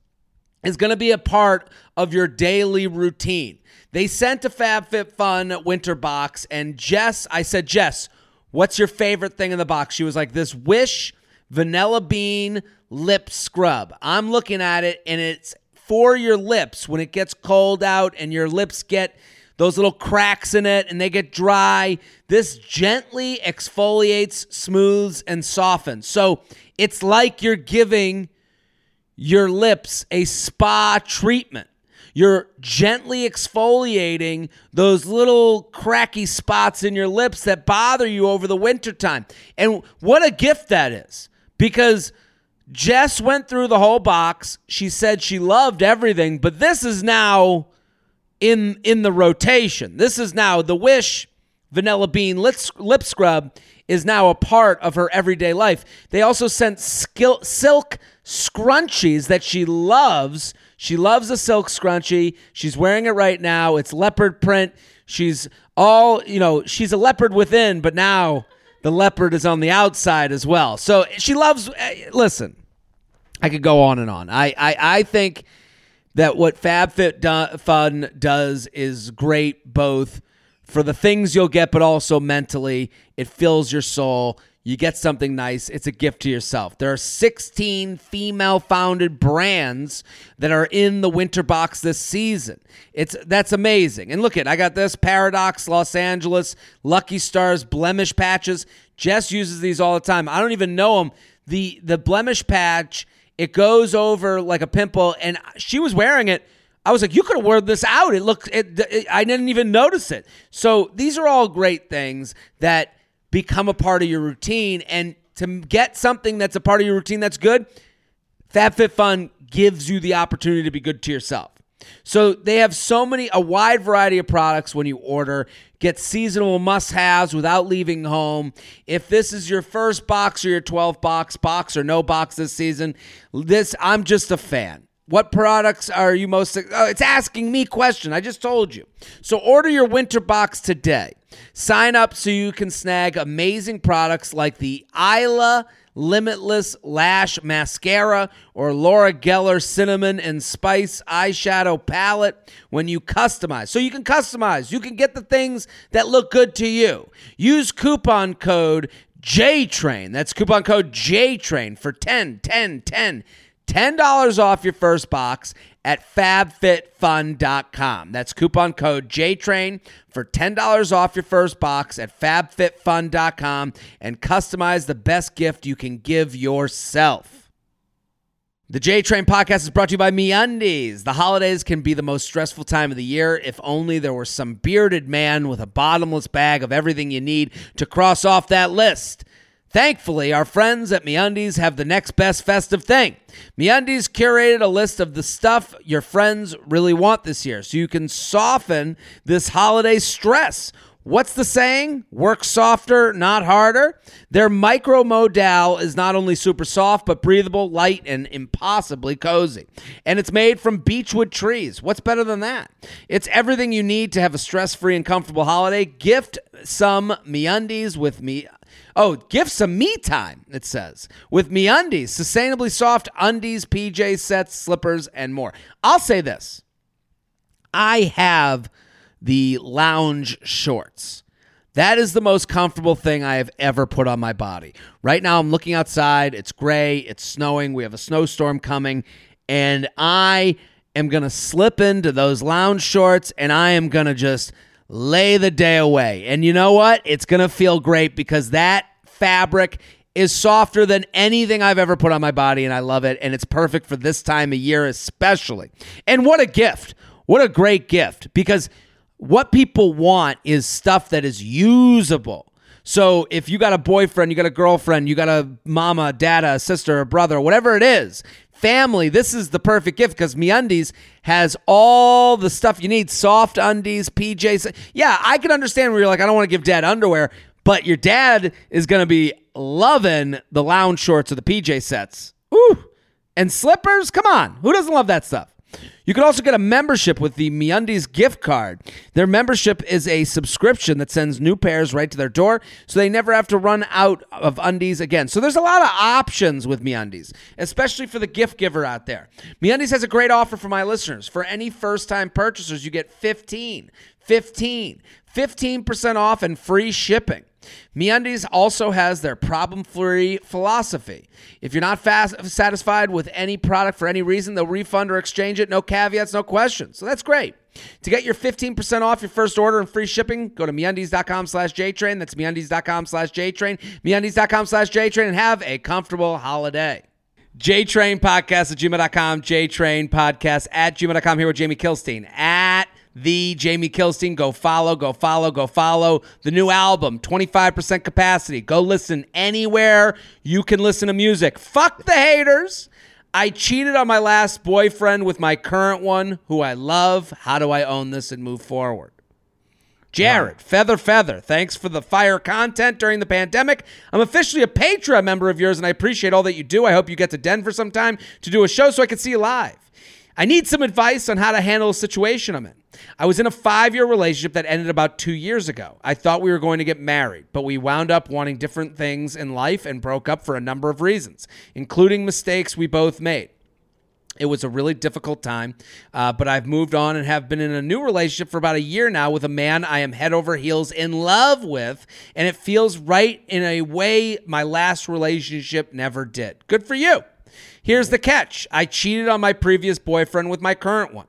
is going to be a part of your daily routine. They sent a FabFitFun winter box, and Jess, I said, Jess, what's your favorite thing in the box? She was like, this Wish Vanilla Bean Lip Scrub. I'm looking at it, and it's for your lips when it gets cold out and your lips get those little cracks in it and they get dry. This gently exfoliates, smooths, and softens. So it's like you're giving your lips a spa treatment. You're gently exfoliating those little cracky spots in your lips that bother you over the wintertime. And what a gift that is. Because Jess went through the whole box. She said she loved everything, but this is now in in the rotation. This is now the Wish Vanilla Bean lip, lip scrub is now a part of her everyday life. They also sent silk scrunchies that she loves. She loves a silk scrunchie. She's wearing it right now. It's leopard print. She's all, you know, she's a leopard within, but now the leopard is on the outside as well. So she loves eh, listen. I could go on and on. I I, I think that what FabFitFun does is great both for the things you'll get, but also mentally. It fills your soul. You get something nice. It's a gift to yourself. There are 16 female founded brands that are in the winter box this season. It's that's amazing. And look at I got this Paradox Los Angeles, Lucky Stars, Blemish Patches. Jess uses these all the time. I don't even know them. The the blemish patch, it goes over like a pimple and she was wearing it I was like, you could have worn this out. It looked, it, it, I didn't even notice it. So these are all great things that become a part of your routine. And to get something that's a part of your routine that's good, FabFitFun gives you the opportunity to be good to yourself. So they have so many, a wide variety of products when you order. Get seasonal must haves without leaving home. If this is your first box or your 12 box, box or no box this season, this, I'm just a fan. What products are you most? Oh, it's asking me question. I just told you. So order your winter box today. Sign up so you can snag amazing products like the Isla Limitless Lash Mascara or Laura Geller Cinnamon and Spice Eyeshadow Palette when you customize. So you can customize, you can get the things that look good to you. Use coupon code JTRAIN. That's coupon code JTRAIN for 10, 10, 10, $10 off your first box at fabfitfun.com. That's coupon code JTRAIN for $10 off your first box at fabfitfun.com and customize the best gift you can give yourself. The J Train podcast is brought to you by MeUndies. The holidays can be the most stressful time of the year. If only there were some bearded man with a bottomless bag of everything you need to cross off that list. Thankfully, our friends at MeUndies have the next best festive thing. MeUndies curated a list of the stuff your friends really want this year, so you can soften this holiday stress. What's the saying? Work softer, not harder. Their micro modal is not only super soft, but breathable, light, and impossibly cozy. And it's made from beechwood trees. What's better than that? It's everything you need to have a stress free and comfortable holiday. Gift some MeUndies with me. Oh, give some me time, it says. With me undies, sustainably soft undies, PJ sets, slippers, and more. I'll say this. I have the lounge shorts. That is the most comfortable thing I have ever put on my body. Right now, I'm looking outside. It's gray, it's snowing, we have a snowstorm coming, and I am going to slip into those lounge shorts and I am going to just lay the day away. And you know what? It's going to feel great because that fabric is softer than anything I've ever put on my body, and I love it. And it's perfect for this time of year, especially. And what a gift! What a great gift because what people want is stuff that is usable. So if you got a boyfriend, you got a girlfriend, you got a mama, dada, a sister, a brother, whatever it is, family, this is the perfect gift because MeUndies has all the stuff you need: soft undies, PJs. Yeah, I can understand where you're like, I don't want to give dad underwear, but your dad is going to be loving the lounge shorts or the PJ sets. Ooh, and slippers. Come on, who doesn't love that stuff? You can also get a membership with the MeUndies gift card. Their membership is a subscription that sends new pairs right to their door, so they never have to run out of undies again. So there's a lot of options with MeUndies, especially for the gift giver out there. MeUndies has a great offer for my listeners. For any first-time purchasers, you get 15, 15, 15% off and free shipping. MeUndies also has their problem-free philosophy. If you're not fast, satisfied with any product for any reason, they'll refund or exchange it. No caveats, no questions. So that's great. To get your 15% off your first order and free shipping, go to MeUndies.com slash JTrain. That's MeUndies.com slash JTrain. MeUndies.com slash JTrain and have a comfortable holiday. JTrain Podcast at gmail.com. JTrain Podcast at gmail.com. Here with Jamie Kilstein at the Jamie Kilstein. Go follow, go follow, go follow. The new album, 25% capacity. Go listen anywhere you can listen to music. Fuck the haters. I cheated on my last boyfriend with my current one, who I love. How do I own this and move forward? Jared, Feather Feather, thanks for the fire content during the pandemic. I'm officially a Patreon member of yours, and I appreciate all that you do. I hope you get to Denver sometime to do a show so I can see you live. I need some advice on how to handle a situation I'm in. I was in a five year relationship that ended about two years ago. I thought we were going to get married, but we wound up wanting different things in life and broke up for a number of reasons, including mistakes we both made. It was a really difficult time, uh, but I've moved on and have been in a new relationship for about a year now with a man I am head over heels in love with, and it feels right in a way my last relationship never did. Good for you. Here's the catch I cheated on my previous boyfriend with my current one.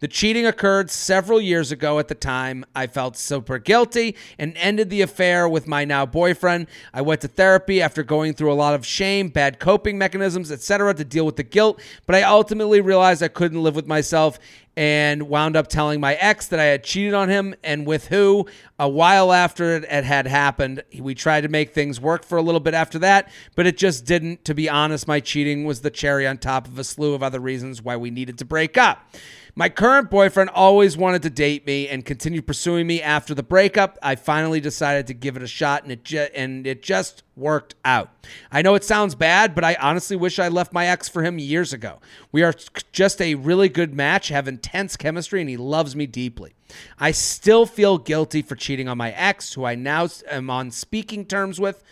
The cheating occurred several years ago at the time. I felt super guilty and ended the affair with my now boyfriend. I went to therapy after going through a lot of shame, bad coping mechanisms, etc. to deal with the guilt, but I ultimately realized I couldn't live with myself and wound up telling my ex that I had cheated on him and with who. A while after it had happened, we tried to make things work for a little bit after that, but it just didn't. To be honest, my cheating was the cherry on top of a slew of other reasons why we needed to break up. My current boyfriend always wanted to date me and continued pursuing me after the breakup. I finally decided to give it a shot and it ju- and it just worked out. I know it sounds bad, but I honestly wish I left my ex for him years ago. We are just a really good match, have intense chemistry and he loves me deeply. I still feel guilty for cheating on my ex who I now am on speaking terms with.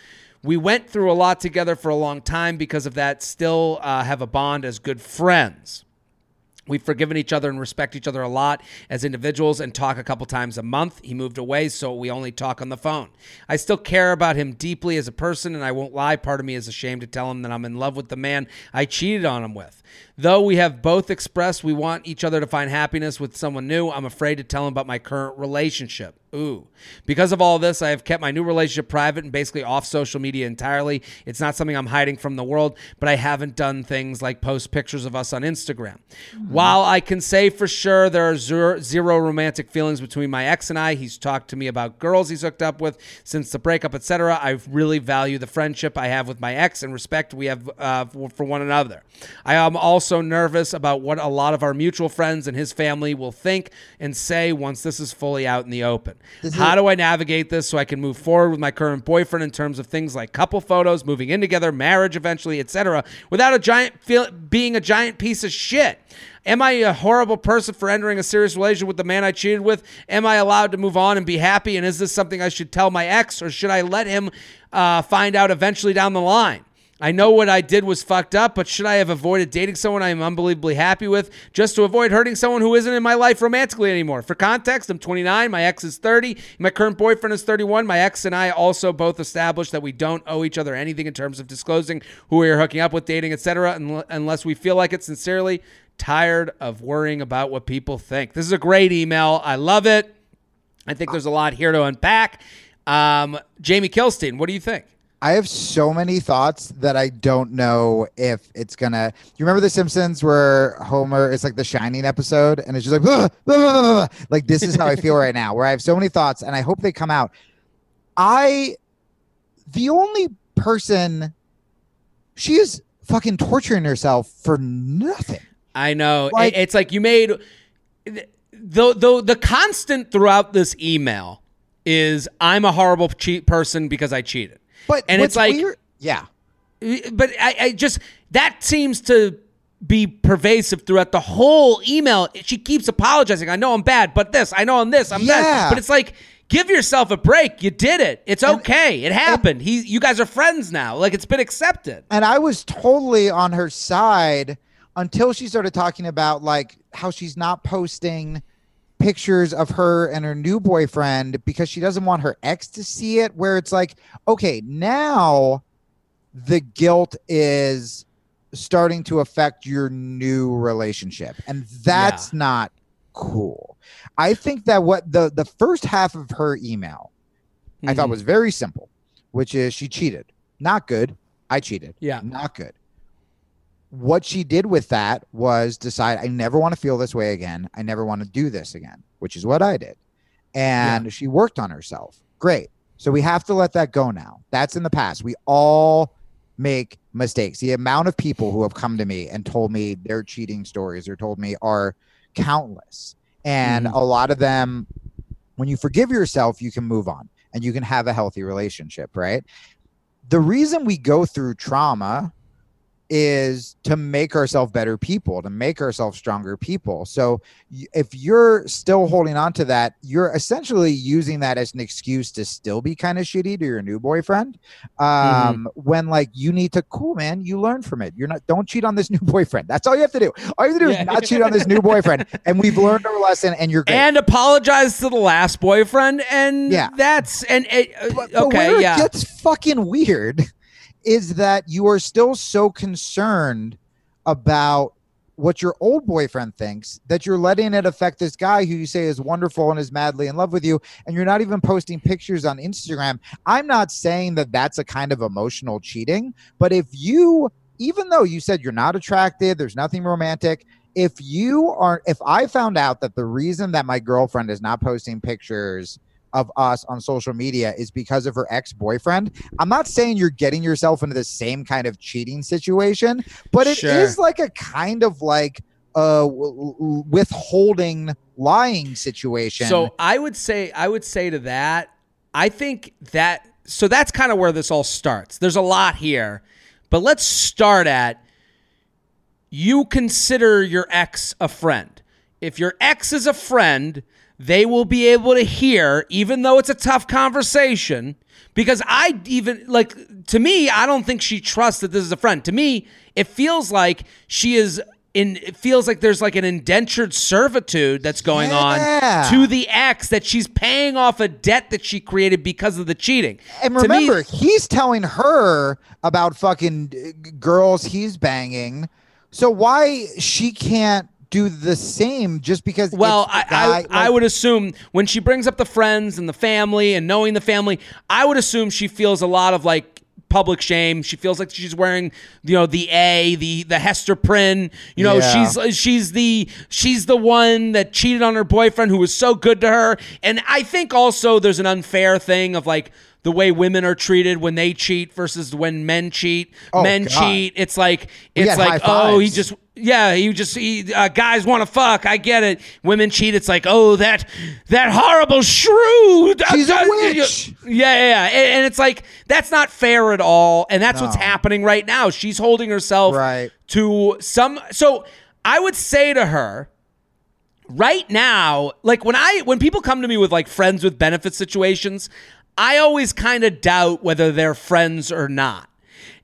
We went through a lot together for a long time because of that. Still uh, have a bond as good friends. We've forgiven each other and respect each other a lot as individuals and talk a couple times a month. He moved away, so we only talk on the phone. I still care about him deeply as a person, and I won't lie. Part of me is ashamed to tell him that I'm in love with the man I cheated on him with. Though we have both expressed we want each other to find happiness with someone new, I'm afraid to tell him about my current relationship. Ooh. Because of all this, I have kept my new relationship private and basically off social media entirely. It's not something I'm hiding from the world, but I haven't done things like post pictures of us on Instagram. Mm-hmm. While I can say for sure there are zero, zero romantic feelings between my ex and I, he's talked to me about girls he's hooked up with since the breakup, etc. I really value the friendship I have with my ex and respect we have uh, for one another. I am also nervous about what a lot of our mutual friends and his family will think and say once this is fully out in the open. How do I navigate this so I can move forward with my current boyfriend in terms of things like couple photos, moving in together, marriage eventually, etc., without a giant feel, being a giant piece of shit? Am I a horrible person for entering a serious relationship with the man I cheated with? Am I allowed to move on and be happy? And is this something I should tell my ex, or should I let him uh, find out eventually down the line? I know what I did was fucked up, but should I have avoided dating someone I am unbelievably happy with just to avoid hurting someone who isn't in my life romantically anymore? For context, I'm 29, my ex is 30, my current boyfriend is 31. My ex and I also both established that we don't owe each other anything in terms of disclosing who we are hooking up with, dating, etc., unless we feel like it sincerely. Tired of worrying about what people think. This is a great email. I love it. I think there's a lot here to unpack. Um, Jamie Kilstein, what do you think?
I have so many thoughts that I don't know if it's gonna. You remember The Simpsons where Homer is like the Shining episode, and it's just like, blah, blah, blah, like this is how I feel right now, where I have so many thoughts, and I hope they come out. I, the only person, she is fucking torturing herself for nothing.
I know. Like, it's like you made the the the constant throughout this email is I'm a horrible cheat person because I cheated.
But
and it's like,
weird, yeah.
But I, I just that seems to be pervasive throughout the whole email. She keeps apologizing. I know I'm bad, but this, I know I'm this, I'm yeah. that. But it's like, give yourself a break. You did it. It's okay. And, it happened. And, he, you guys are friends now. Like it's been accepted.
And I was totally on her side until she started talking about like how she's not posting pictures of her and her new boyfriend because she doesn't want her ex to see it. Where it's like, okay, now the guilt is starting to affect your new relationship. And that's yeah. not cool. I think that what the the first half of her email mm-hmm. I thought mm-hmm. was very simple, which is she cheated. Not good. I cheated.
Yeah.
Not good what she did with that was decide I never want to feel this way again. I never want to do this again, which is what I did. And yeah. she worked on herself. Great. So we have to let that go now. That's in the past. We all make mistakes. The amount of people who have come to me and told me their cheating stories or told me are countless. And mm-hmm. a lot of them, when you forgive yourself, you can move on and you can have a healthy relationship, right? The reason we go through trauma is to make ourselves better people, to make ourselves stronger people. So if you're still holding on to that, you're essentially using that as an excuse to still be kind of shitty to your new boyfriend. Um, mm-hmm. When like you need to, cool man, you learn from it. You're not, don't cheat on this new boyfriend. That's all you have to do. All you have to do yeah. is not cheat on this new boyfriend. And we've learned our lesson. And you're great.
and apologize to the last boyfriend. And yeah, that's and it, uh, but, but okay, yeah,
it gets fucking weird is that you are still so concerned about what your old boyfriend thinks that you're letting it affect this guy who you say is wonderful and is madly in love with you and you're not even posting pictures on Instagram. I'm not saying that that's a kind of emotional cheating, but if you even though you said you're not attracted, there's nothing romantic, if you are if I found out that the reason that my girlfriend is not posting pictures of us on social media is because of her ex-boyfriend. I'm not saying you're getting yourself into the same kind of cheating situation but it sure. is like a kind of like uh withholding lying situation.
So i would say i would say to that i think that so that's kind of where this all starts. There's a lot here but let's start at you consider your ex a friend. If your ex is a friend they will be able to hear, even though it's a tough conversation. Because I even like to me, I don't think she trusts that this is a friend. To me, it feels like she is in it feels like there's like an indentured servitude that's going
Yeah.
on to the ex that she's paying off a debt that she created because of the cheating.
And
To me-
remember, he's telling her about fucking uh, girls he's banging. So why she can't do the same just because?
Well, I,
guy,
I, I would assume when she brings up the friends and the family and knowing the family, I would assume she feels a lot of like public shame. She feels like she's wearing, you know, the A, the the Hester Prynne. You know,
Yeah.
she's she's the she's the one that cheated on her boyfriend who was so good to her. And I think also there's an unfair thing of like the way women are treated when they cheat versus when men cheat.
Oh,
men
God.
cheat. It's like it's like oh he just yeah, you just he, uh, guys want to fuck. I get it. Women cheat. It's like, oh, that that horrible shrew.
She's a
Uh, uh,
witch.
Yeah, yeah, yeah. And, and it's like that's not fair at all. And that's what's happening right now. She's holding herself
Right.
to some. So I would say to her, right now, like when I when people come to me with like friends with benefit situations, I always kind of doubt whether they're friends or not.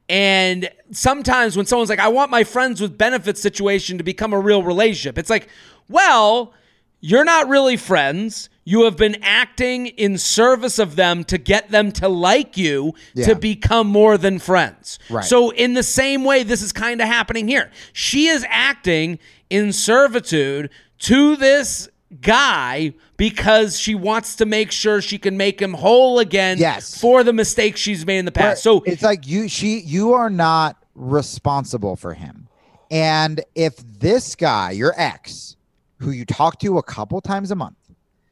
And sometimes when someone's like, I want my friends with benefits situation to become a real relationship, it's like, well, you're not really friends. You have been acting in service of them to get them to like you
Yeah.
to become more than friends.
Right.
So, in the same way, this is kind of happening here. She is acting in servitude to this guy because she wants to make sure she can make him whole again
Yes.
for the mistakes she's made in the past.
But
So,
it's like you she you are not responsible for him. And if this guy, your ex, who you talk to a couple times a month,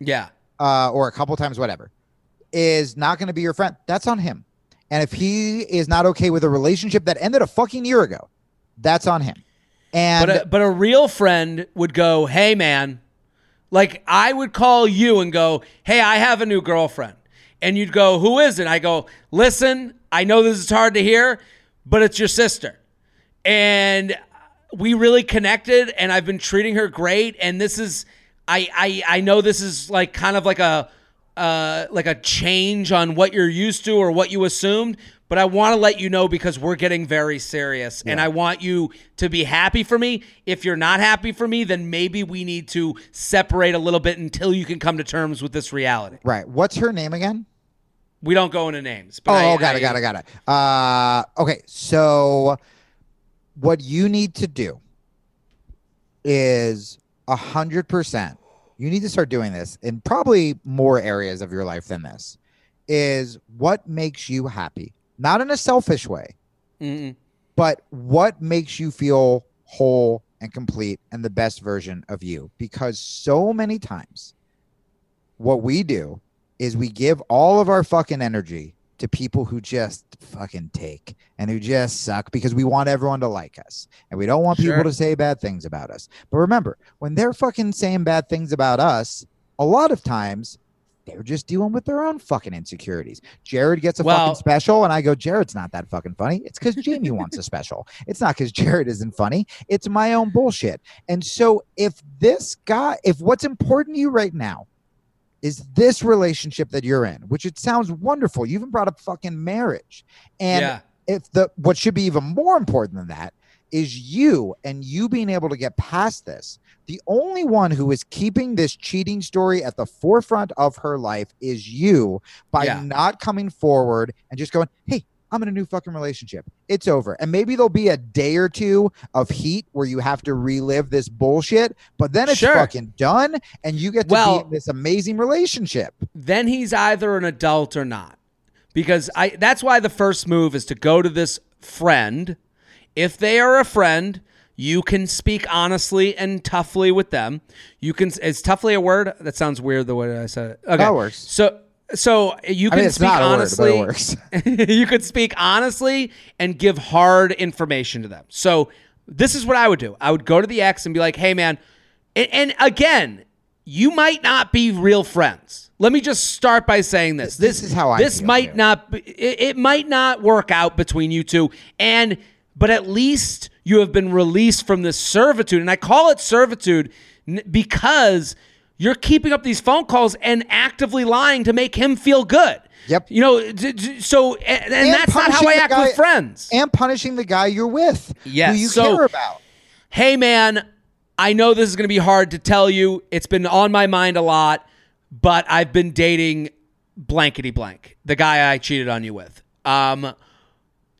yeah.
uh, or a couple times, whatever, is not going to be your friend, that's on him. And if he is not okay with a relationship that ended a fucking year ago, that's on him. And
But a, but a real friend would go, "Hey man, like I would call you and go, "Hey, I have a new girlfriend." And you'd go, "Who is it?" I go, "Listen, I know this is hard to hear, but it's your sister." And we really connected and I've been treating her great and this is I I I know this is like kind of like a uh like a change on what you're used to or what you assumed, but I want to let you know because we're getting very serious and I want you to be happy for me. If you're not happy for me, then maybe we need to separate a little bit until you can come to terms with this reality.
right, what's her name again?
We don't go into names. But
Oh,
I,
got it, got it, got it. Uh, okay, so what you need to do is a hundred percent. You need to start doing this in probably more areas of your life than this. Is what makes you happy, not in a selfish way,
Mm-mm.
but what makes you feel whole and complete and the best version of you. Because so many times, what we do is we give all of our fucking energy to people who just fucking take and who just suck because we want everyone to like us and we don't want
Sure.
people to say bad things about us. But remember, when they're fucking saying bad things about us, a lot of times they're just dealing with their own fucking insecurities. Jared gets a
Well-
fucking special, and I go, Jared's not that fucking funny. It's because Jamie wants a special. It's not because Jared isn't funny. It's my own bullshit. And so, if this guy, if what's important to you right now is this relationship that you're in, which it sounds wonderful, you even brought up fucking marriage, and
yeah.
if the what should be even more important than that is you and you being able to get past this the only one who is keeping this cheating story at the forefront of her life is you by
Yeah.
not coming forward and just going hey i'm in a new fucking relationship it's over and maybe there'll be a day or two of heat where you have to relive this bullshit but then it's
Sure.
fucking done and you get to
Well-
be in this amazing relationship
then he's either an adult or not. Because I that's why the first move is to go to this friend. If they are a friend, you can speak honestly and toughly with them. You can is toughly a word? That sounds weird the way I said it. Okay.
That works.
So so you
i
can
mean it's
speak
not
honestly.
a word but it works
you could speak honestly and give hard information to them. So this is what I would do. I would go to the ex and be like, "Hey, man," and, and again, you might not be real friends. Let me just start by saying this.
This is how I
This might not. Be, it, it might not work out between you two, and but at least you have been released from this servitude, and I call it servitude because you're keeping up these phone calls and actively lying to make him feel good.
Yep.
You know, so and, and
And
that's not how I act
guy-
with friends.
and punishing the guy you're with,
Yes,
who you
so-
care about.
hey man, I know this is going to be hard to tell you. It's been on my mind a lot, but I've been dating blankety blank, the guy I cheated on you with. Um,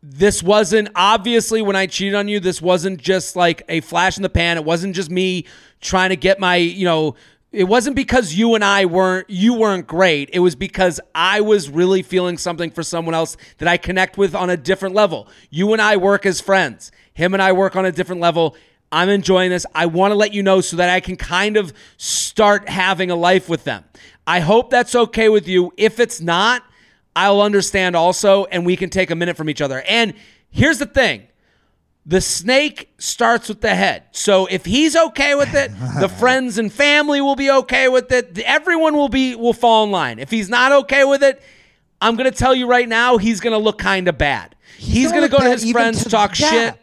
this wasn't obviously when I cheated on you. This wasn't just like a flash in the pan. It wasn't just me trying to get my, you know, it wasn't because you and I weren't you weren't great. It was because I was really feeling something for someone else that I connect with on a different level. You and I work as friends. Him and I work on a different level. I'm enjoying this. I want to let you know so that I can kind of start having a life with them. I hope that's okay with you. If it's not, I'll understand also, and we can take a minute from each other. And here's the thing the snake starts with the head. So if he's okay with it, the friends and family will be okay with it. Everyone will be will fall in line. If he's not okay with it, I'm gonna tell you right now, he's gonna look kind of bad. He's,
gonna
gonna go to his friends,
to
talk
that.
shit.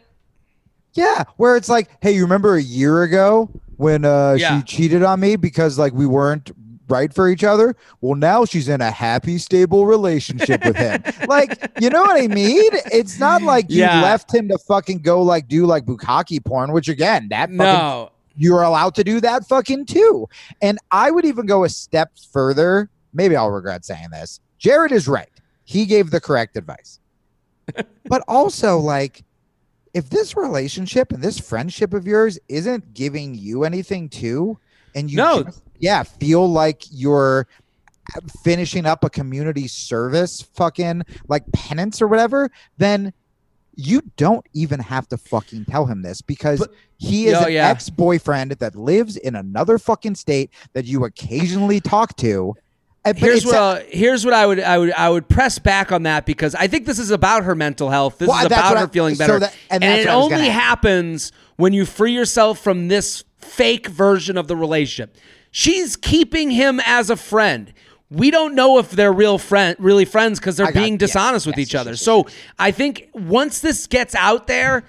Yeah, where it's like, hey, you remember a year ago when uh,
Yeah.
she cheated on me because like we weren't right for each other? Well, now she's in a happy, stable relationship with him. like, you know what I mean? It's not like you
Yeah.
left him to fucking go like do like bukkake porn, which again, that fucking
No.
you're allowed to do that fucking too. And I would even go a step further. Maybe I'll regret saying this. Jared is right. He gave the correct advice. but also, like, if this relationship and this friendship of yours isn't giving you anything too, and you
No.
just, yeah, feel like you're finishing up a community service fucking like penance or whatever, then you don't even have to fucking tell him this because
But-
he is
Oh,
an
yeah.
ex-boyfriend that lives in another fucking state that you occasionally talk to. But
Here's what
a-
here's what I would I would I would press back on that because I think this is about her mental health. This
Well,
is about her
I-
feeling
so
better,
that- and
and, it
what I was
only happens when you free yourself from this fake version of the relationship. She's keeping him as a friend. We don't know if they're real friend, really friends, because they're
got-
being
yes,
dishonest with
yes,
each
yes,
other. so I think once this gets out there,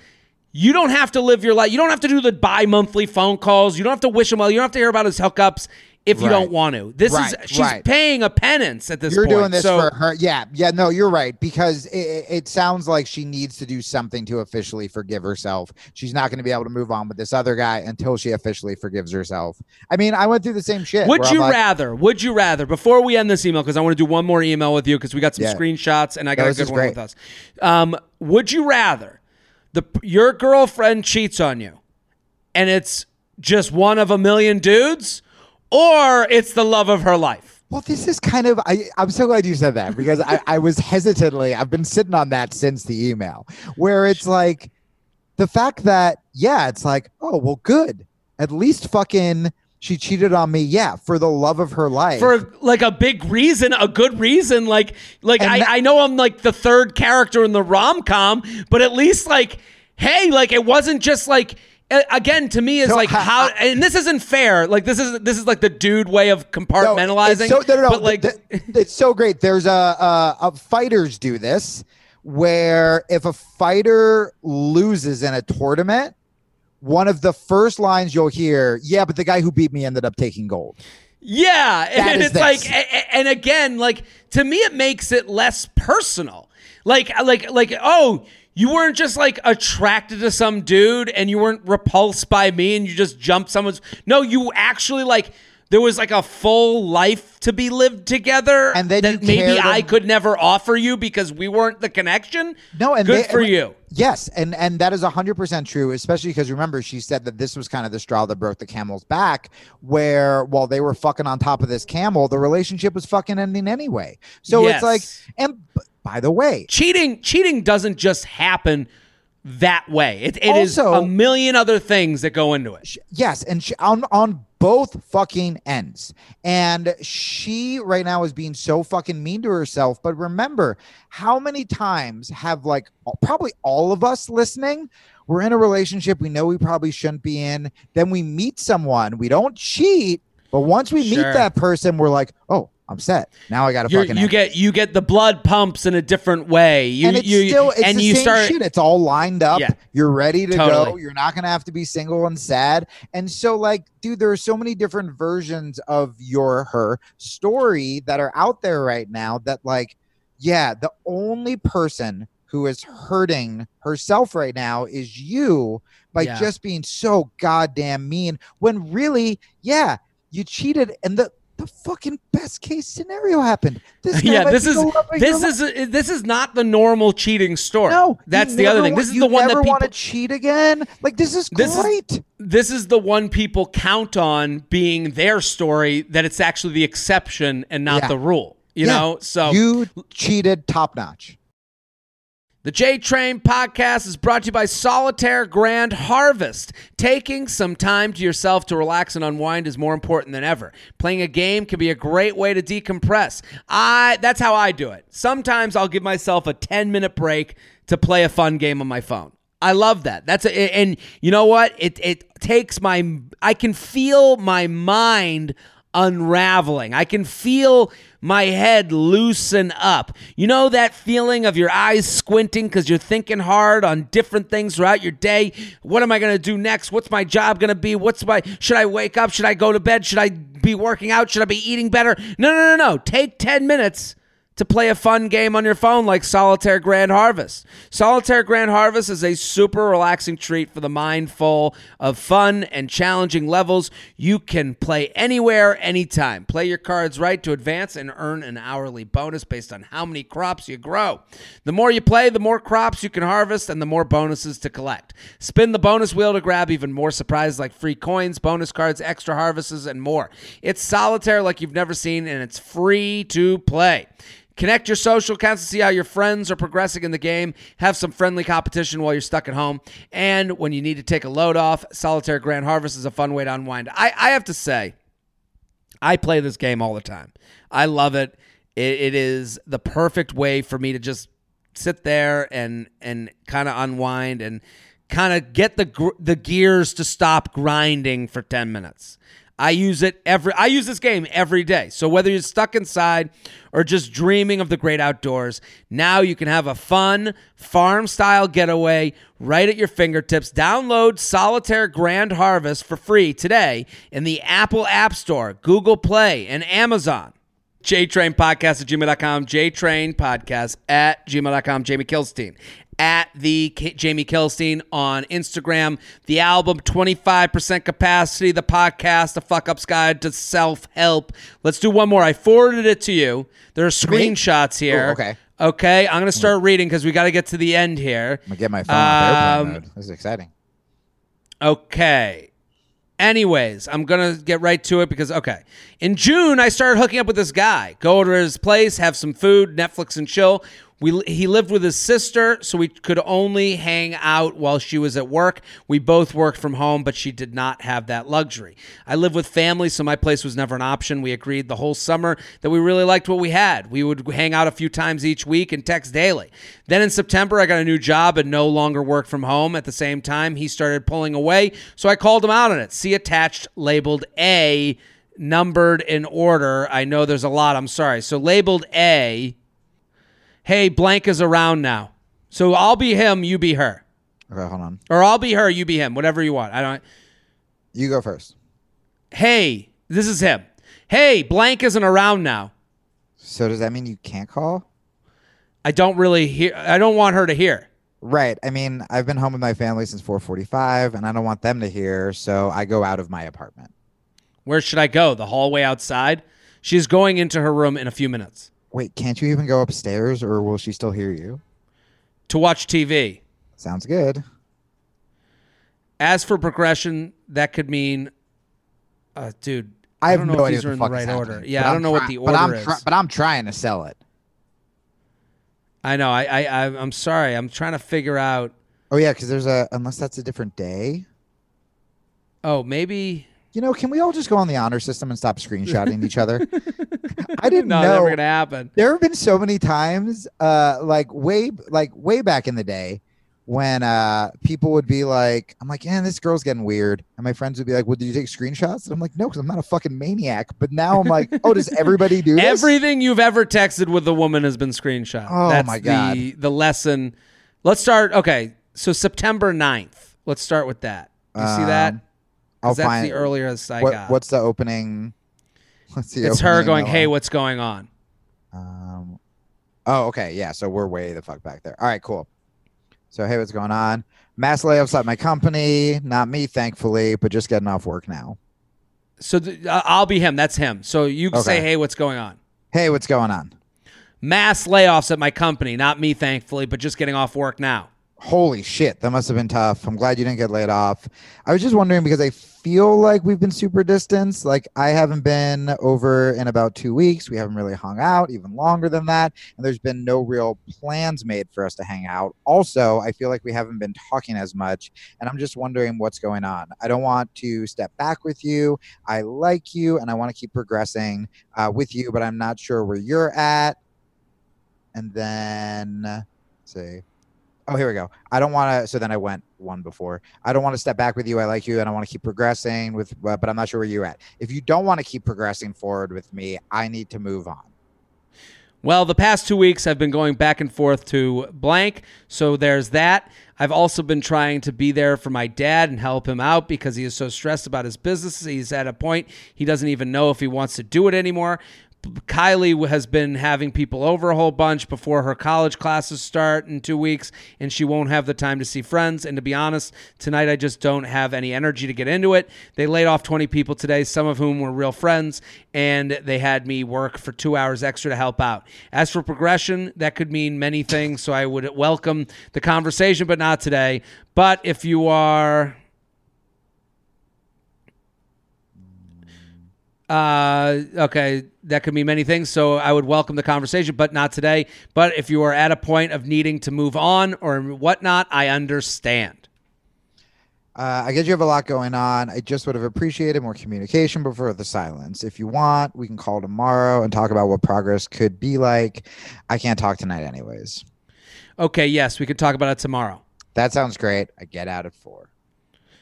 you don't have to live your life. You don't have to do the bi-monthly phone calls. You don't have to wish him well. You don't have to hear about his hookups if you
Right.
don't want to. This
Right,
is she's
right.
paying a penance at this point.
You're
point.
doing this
so,
for her. Yeah, yeah. No, you're right because it, it- it sounds like she needs to do something to officially forgive herself. She's not going to be able to move on with this other guy until she officially forgives herself. I mean, I went through the same shit.
Would you
like,
rather? Would you rather? Before we end this email, because I want to do one more email with you, because we got some
Yeah.
screenshots and I got
No,
a good one
great.
with us. Um, would you rather the your girlfriend cheats on you, and it's just one of a million dudes, or it's the love of her life?
Well, this is kind of I, I'm so glad you said that because I, I was hesitantly I've been sitting on that since the email where it's like the fact that yeah, it's like, oh well good. At least fucking she cheated on me, yeah, for the love of her life.
for like a big reason, a good reason. Like, like
And
I,
that-
I know I'm like the third character in the rom com, but at least like, hey, like it wasn't just like. A- Again, to me, is
No,
like how, and this isn't fair. Like this is this is like the dude way of
No,
compartmentalizing.
it's so, no, no, no.
But like,
th- th- it's so great. There's a, a, a fighters do this where if a fighter loses in a tournament, one of the first lines you'll hear, yeah, but the guy who beat me ended up taking gold.
Yeah,
That
and it's
this.
like, and again, like to me, it makes it less personal. Like, like, like, oh, you weren't just like attracted to some dude, and you weren't repulsed by me, and you just jumped someone's. No, you actually like there was like a full life to be lived together,
And then
that maybe I could never offer you because we weren't the connection.
No, and
good
they-
for you.
Yes, and and that is hundred percent true. Especially because remember, she said that this was kind of the straw that broke the camel's back. Where while they were fucking on top of this camel, the relationship was fucking ending anyway. So
Yes.
it's like, and by the way,
cheating cheating doesn't just happen that way. It, it is
Also-
a million other things that go into it.
yes, and she, on on both fucking ends. And she right now is being so fucking mean to herself. But remember, how many times have like probably all of us listening? We're in a relationship we know we probably shouldn't be in. Then we meet someone. We don't cheat, but once we
Sure.
meet that person, we're like, oh, I'm set. Now I got to fucking.
you get you get the blood pumps in a different way. You
and it's
you
still it's
and
the
you
same
start
shit. It's all lined up.
Yeah.
You're ready to go. You're not gonna have to be single and sad. And so, like, dude, there are so many different versions of your her story that are out there right now. That, like, yeah, the only person who is hurting herself right now is you by
Yeah.
just being so goddamn mean. When really, yeah, you cheated, and the the fucking best case scenario happened. This
yeah, this is
the love of your
this is this is not the normal cheating story.
no,
that's the other thing. This is the one that
want to cheat again. Like this is
This is-
great.
this is the one people count on being their story that it's actually the exception and not
Yeah.
the rule. You
Yeah.
know, so
you cheated top notch.
The J Train podcast is brought to you by Solitaire Grand Harvest. Taking some time to yourself to relax and unwind is more important than ever. Playing a game can be a great way to decompress. I that's how I do it. Sometimes I'll give myself a 10-minute break to play a fun game on my phone. I love that. That's a, and you know what? It it takes my I can feel my mind unraveling. I can feel my head loosen up. You know that feeling of your eyes squinting because you're thinking hard on different things throughout your day? What am I going to do next? What's my job going to be? What's my, should I wake up? Should I go to bed? Should I be working out? Should I be eating better? No, no, no, no. Take 10 minutes to play a fun game on your phone like Solitaire Grand Harvest. Solitaire Grand Harvest is a super relaxing treat for the mind full of fun and challenging levels. You can play anywhere, anytime. Play your cards right to advance and earn an hourly bonus based on how many crops you grow. The more you play, the more crops you can harvest and the more bonuses to collect. Spin the bonus wheel to grab even more surprises like free coins, bonus cards, extra harvests, and more. It's solitaire like you've never seen, and it's free to play. Connect your social accounts to see how your friends are progressing in the game. Have some friendly competition while you're stuck at home. And when you need to take a load off, Solitaire Grand Harvest is a fun way to unwind. I, I have to say, I play this game all the time. I love it. it. It is the perfect way for me to just sit there and and kind of unwind and kind of get the the gears to stop grinding for 10 minutes. I use it every I use this game every day. So whether you're stuck inside or just dreaming of the great outdoors, now you can have a fun farm style getaway right at your fingertips. Download Solitaire Grand Harvest for free today in the Apple App Store, Google Play, and Amazon. JTrain Podcast at gmail.com, JTrain Podcast at gmail.com, Jamie Kilstein at the K- Jamie Kilstein on Instagram. The album, 25% capacity, the podcast, the fuck up's guide to self help. Let's do one more. I forwarded it to you. There are screenshots here.
Okay.
Okay. I'm going to start reading because we got to get to the end here.
I'm gonna get my phone off airplane
Um,
mode. This is exciting.
Okay. Anyways, I'm to get right to it because, okay. In June, I started hooking up with this guy. Go to his place, have some food, Netflix and chill. We, he lived with his sister, so we could only hang out while she was at work. We both worked from home, but she did not have that luxury. I live with family, so my place was never an option. We agreed the whole summer that we really liked what we had. We would hang out a few times each week and text daily. Then in September, I got a new job and no longer worked from home. At the same time, he started pulling away, so I called him out on it. See attached, labeled A, numbered in order. I know there's a lot. I'm sorry. So labeled A hey, blank is around now. So I'll be him, you be her.
Okay, hold on.
Or I'll be her, you be him, whatever you want. I don't
You go first.
Hey, this is him. Hey, blank isn't around now.
So does that mean you can't call?
I don't really hear I don't want her to hear.
Right. I mean, I've been home with my family since 4:45, and I don't want them to hear, so I go out of my apartment.
Where should I go? The hallway outside? She's going into her room in a few minutes
Wait, can't you even go upstairs, or will she still hear you?
to watch TV.
Sounds good.
As for progression, that could mean uh, dude,
I,
I
have
don't know
no
if
idea
these
what
are in
the
the right order. Yeah,
but
I
I'm
don't know what
try-
the
but I'm
order
try-
is.
but I'm trying to sell it.
I know. I, I I I'm sorry. I'm trying to figure out
Oh yeah, because there's a unless that's a different day.
Oh, maybe
You know, can we all just go on the honor system and stop screenshotting each other? I didn't
no,
know.
never gonna happen.
there have been so many times uh like way like way back in the day when uh people would be like, I'm like, yeah, this girl's getting weird. And my friends would be like, Well, did you take screenshots? And I'm like, No, because I'm not a fucking maniac. But now I'm like, Oh, does everybody do this?
Everything you've ever texted with a woman has been screenshot.
Oh,
That's
my God.
The, the lesson. Let's start. Okay, so September 9th. Let's start with that. You see that?
Um, I'll
'Cause that's
find
the earliest I
what,
got.
what's the opening? What's the
it's her going, "Hey, what's going on?"
Um, oh, okay. Yeah. So we're way the fuck back there. All right, cool. So, hey, what's going on? Mass layoffs at my company. Not me, thankfully, but just getting off work now.
So th- I'll be him. That's him. So you can say, "Hey, what's going on?"
Hey, what's going on?
Mass layoffs at my company. Not me, thankfully, but just getting off work now.
Holy shit, that must have been tough. I'm glad you didn't get laid off. I was just wondering because I feel like we've been super distanced. Like I haven't been over in about two weeks. We haven't really hung out even longer than that. And there's been no real plans made for us to hang out. Also, I feel like we haven't been talking as much. And I'm just wondering what's going on. I don't want to step back with you. I like you and I want to keep progressing uh, with you, but I'm not sure where you're at. And then, see. Oh, here we go. I don't want to. So then I went one before. I don't want to step back with you. I like you, and I want to keep progressing with. Uh, but I'm not sure where you're at. If you don't want to keep progressing forward with me, I need to move on.
Well, the past two weeks I've been going back and forth to blank. So there's that. I've also been trying to be there for my dad and help him out because he is so stressed about his business. He's at a point he doesn't even know if he wants to do it anymore. Kylie has been having people over a whole bunch before her college classes start in two weeks, and she won't have the time to see friends. And to be honest, tonight I just don't have any energy to get into it. They laid off 20 people today, some of whom were real friends, and they had me work for two hours extra to help out. As for progression, that could mean many things, so I would welcome the conversation, but not today. But if you are. Uh, okay, that could mean many things. So I would welcome the conversation, but not today. But if you are at a point of needing to move on or whatnot, I understand.
Uh, I guess you have a lot going on. I just would have appreciated more communication before the silence. If you want, we can call tomorrow and talk about what progress could be like. I can't talk tonight, anyways.
Okay, yes, we could talk about it tomorrow.
That sounds great. I get out at four.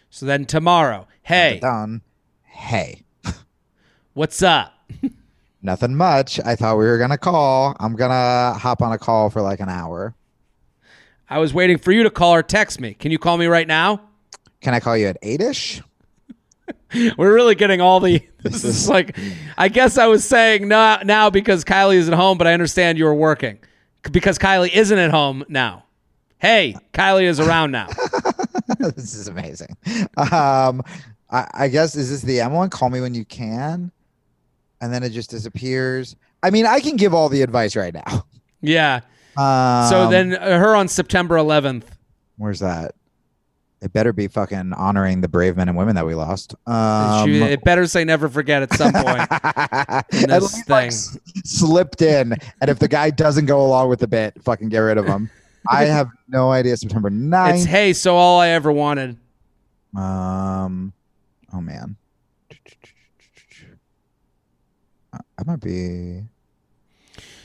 So then tomorrow, hey,
Done. Hey,
what's up?
nothing much. I thought we were gonna call. I'm gonna hop on a call for like an hour.
I was waiting for you to call or text me. Can you call me right now?
Can I call you at eight-ish?
We're really getting all the. This is like, I guess I was saying no now because Kylie is at home, but I understand you were working because Kylie isn't at home now. Hey, Kylie is around now.
this is amazing. Um, I, I guess is this the M one? Call me when you can, and then it just disappears. I mean, I can give all the advice right now.
Yeah.
Um,
So then her on September 11th.
where's that? It better be fucking honoring the brave men and women that we lost. Um,
she, it better say never forget at some point.
at
this
least like,
thing.
s- slipped in, and if the guy doesn't go along with the bit, fucking get rid of him. I have no idea. September 9th.
It's hey, so all I ever wanted.
Um, oh man, Uh, I might be.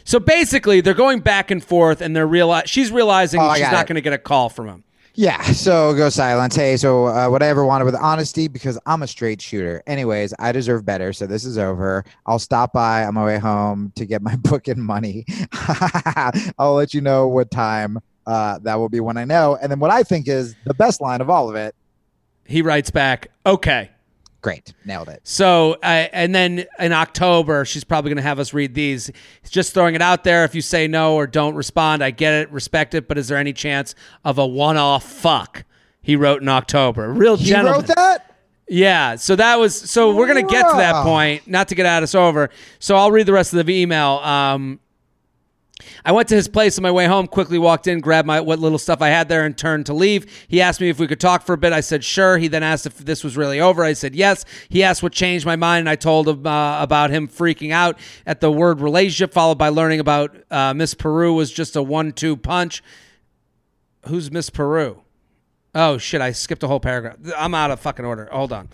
So basically, they're going back and forth, and they're reali- She's realizing
Oh, I
not going to get a call from him.
Yeah, so go silence. Hey, so uh, what I ever wanted with honesty because I'm a straight shooter. Anyways, I deserve better. So this is over. I'll stop by on my way home to get my book and money. I'll let you know what time uh, that will be when I know. And then what I think is the best line of all of it.
He writes back, "Okay."
Great, nailed it.
So, uh, and then in October, she's probably going to have us read these. Just throwing it out there. If you say no or don't respond, I get it, respect it. But is there any chance of a one-off fuck? He wrote in October. Real
He
gentleman.
wrote that.
Yeah. So that was. So we're gonna get to that point. Not to get at us over. So I'll read the rest of the email. Um, I went to his place on my way home. Quickly walked in, grabbed my what little stuff I had there, and turned to leave. He asked me if we could talk for a bit. I said sure. He then asked if this was really over. I said yes. He asked what changed my mind, and I told him uh, about him freaking out at the word relationship, followed by learning about uh, Miss Peru was just a one-two punch. Who's Miss Peru? Oh shit! I skipped a whole paragraph. I'm out of fucking order. Hold on.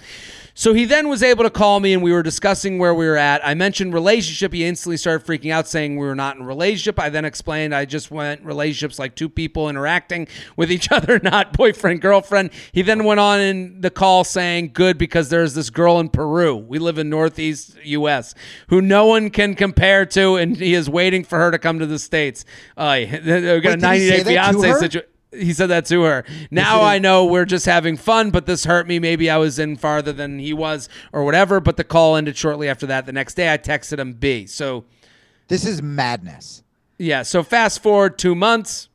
So he then was able to call me, and we were discussing where we were at. I mentioned relationship. He instantly started freaking out, saying we were not in a relationship. I then explained I just went relationships like two people interacting with each other, not boyfriend girlfriend. He then went on in the call saying, "Good because there's this girl in Peru. We live in Northeast U.S. who no one can compare to, and he is waiting for her to come to the states. Uh, we got a
Wait, he
90 day fiance situation." He said that to her. Now I know we're just having fun, but this hurt me. Maybe I was in farther than he was, or whatever. But the call ended shortly after that. The next day, I texted him B. So
This is madness.
yeah. So fast forward two months.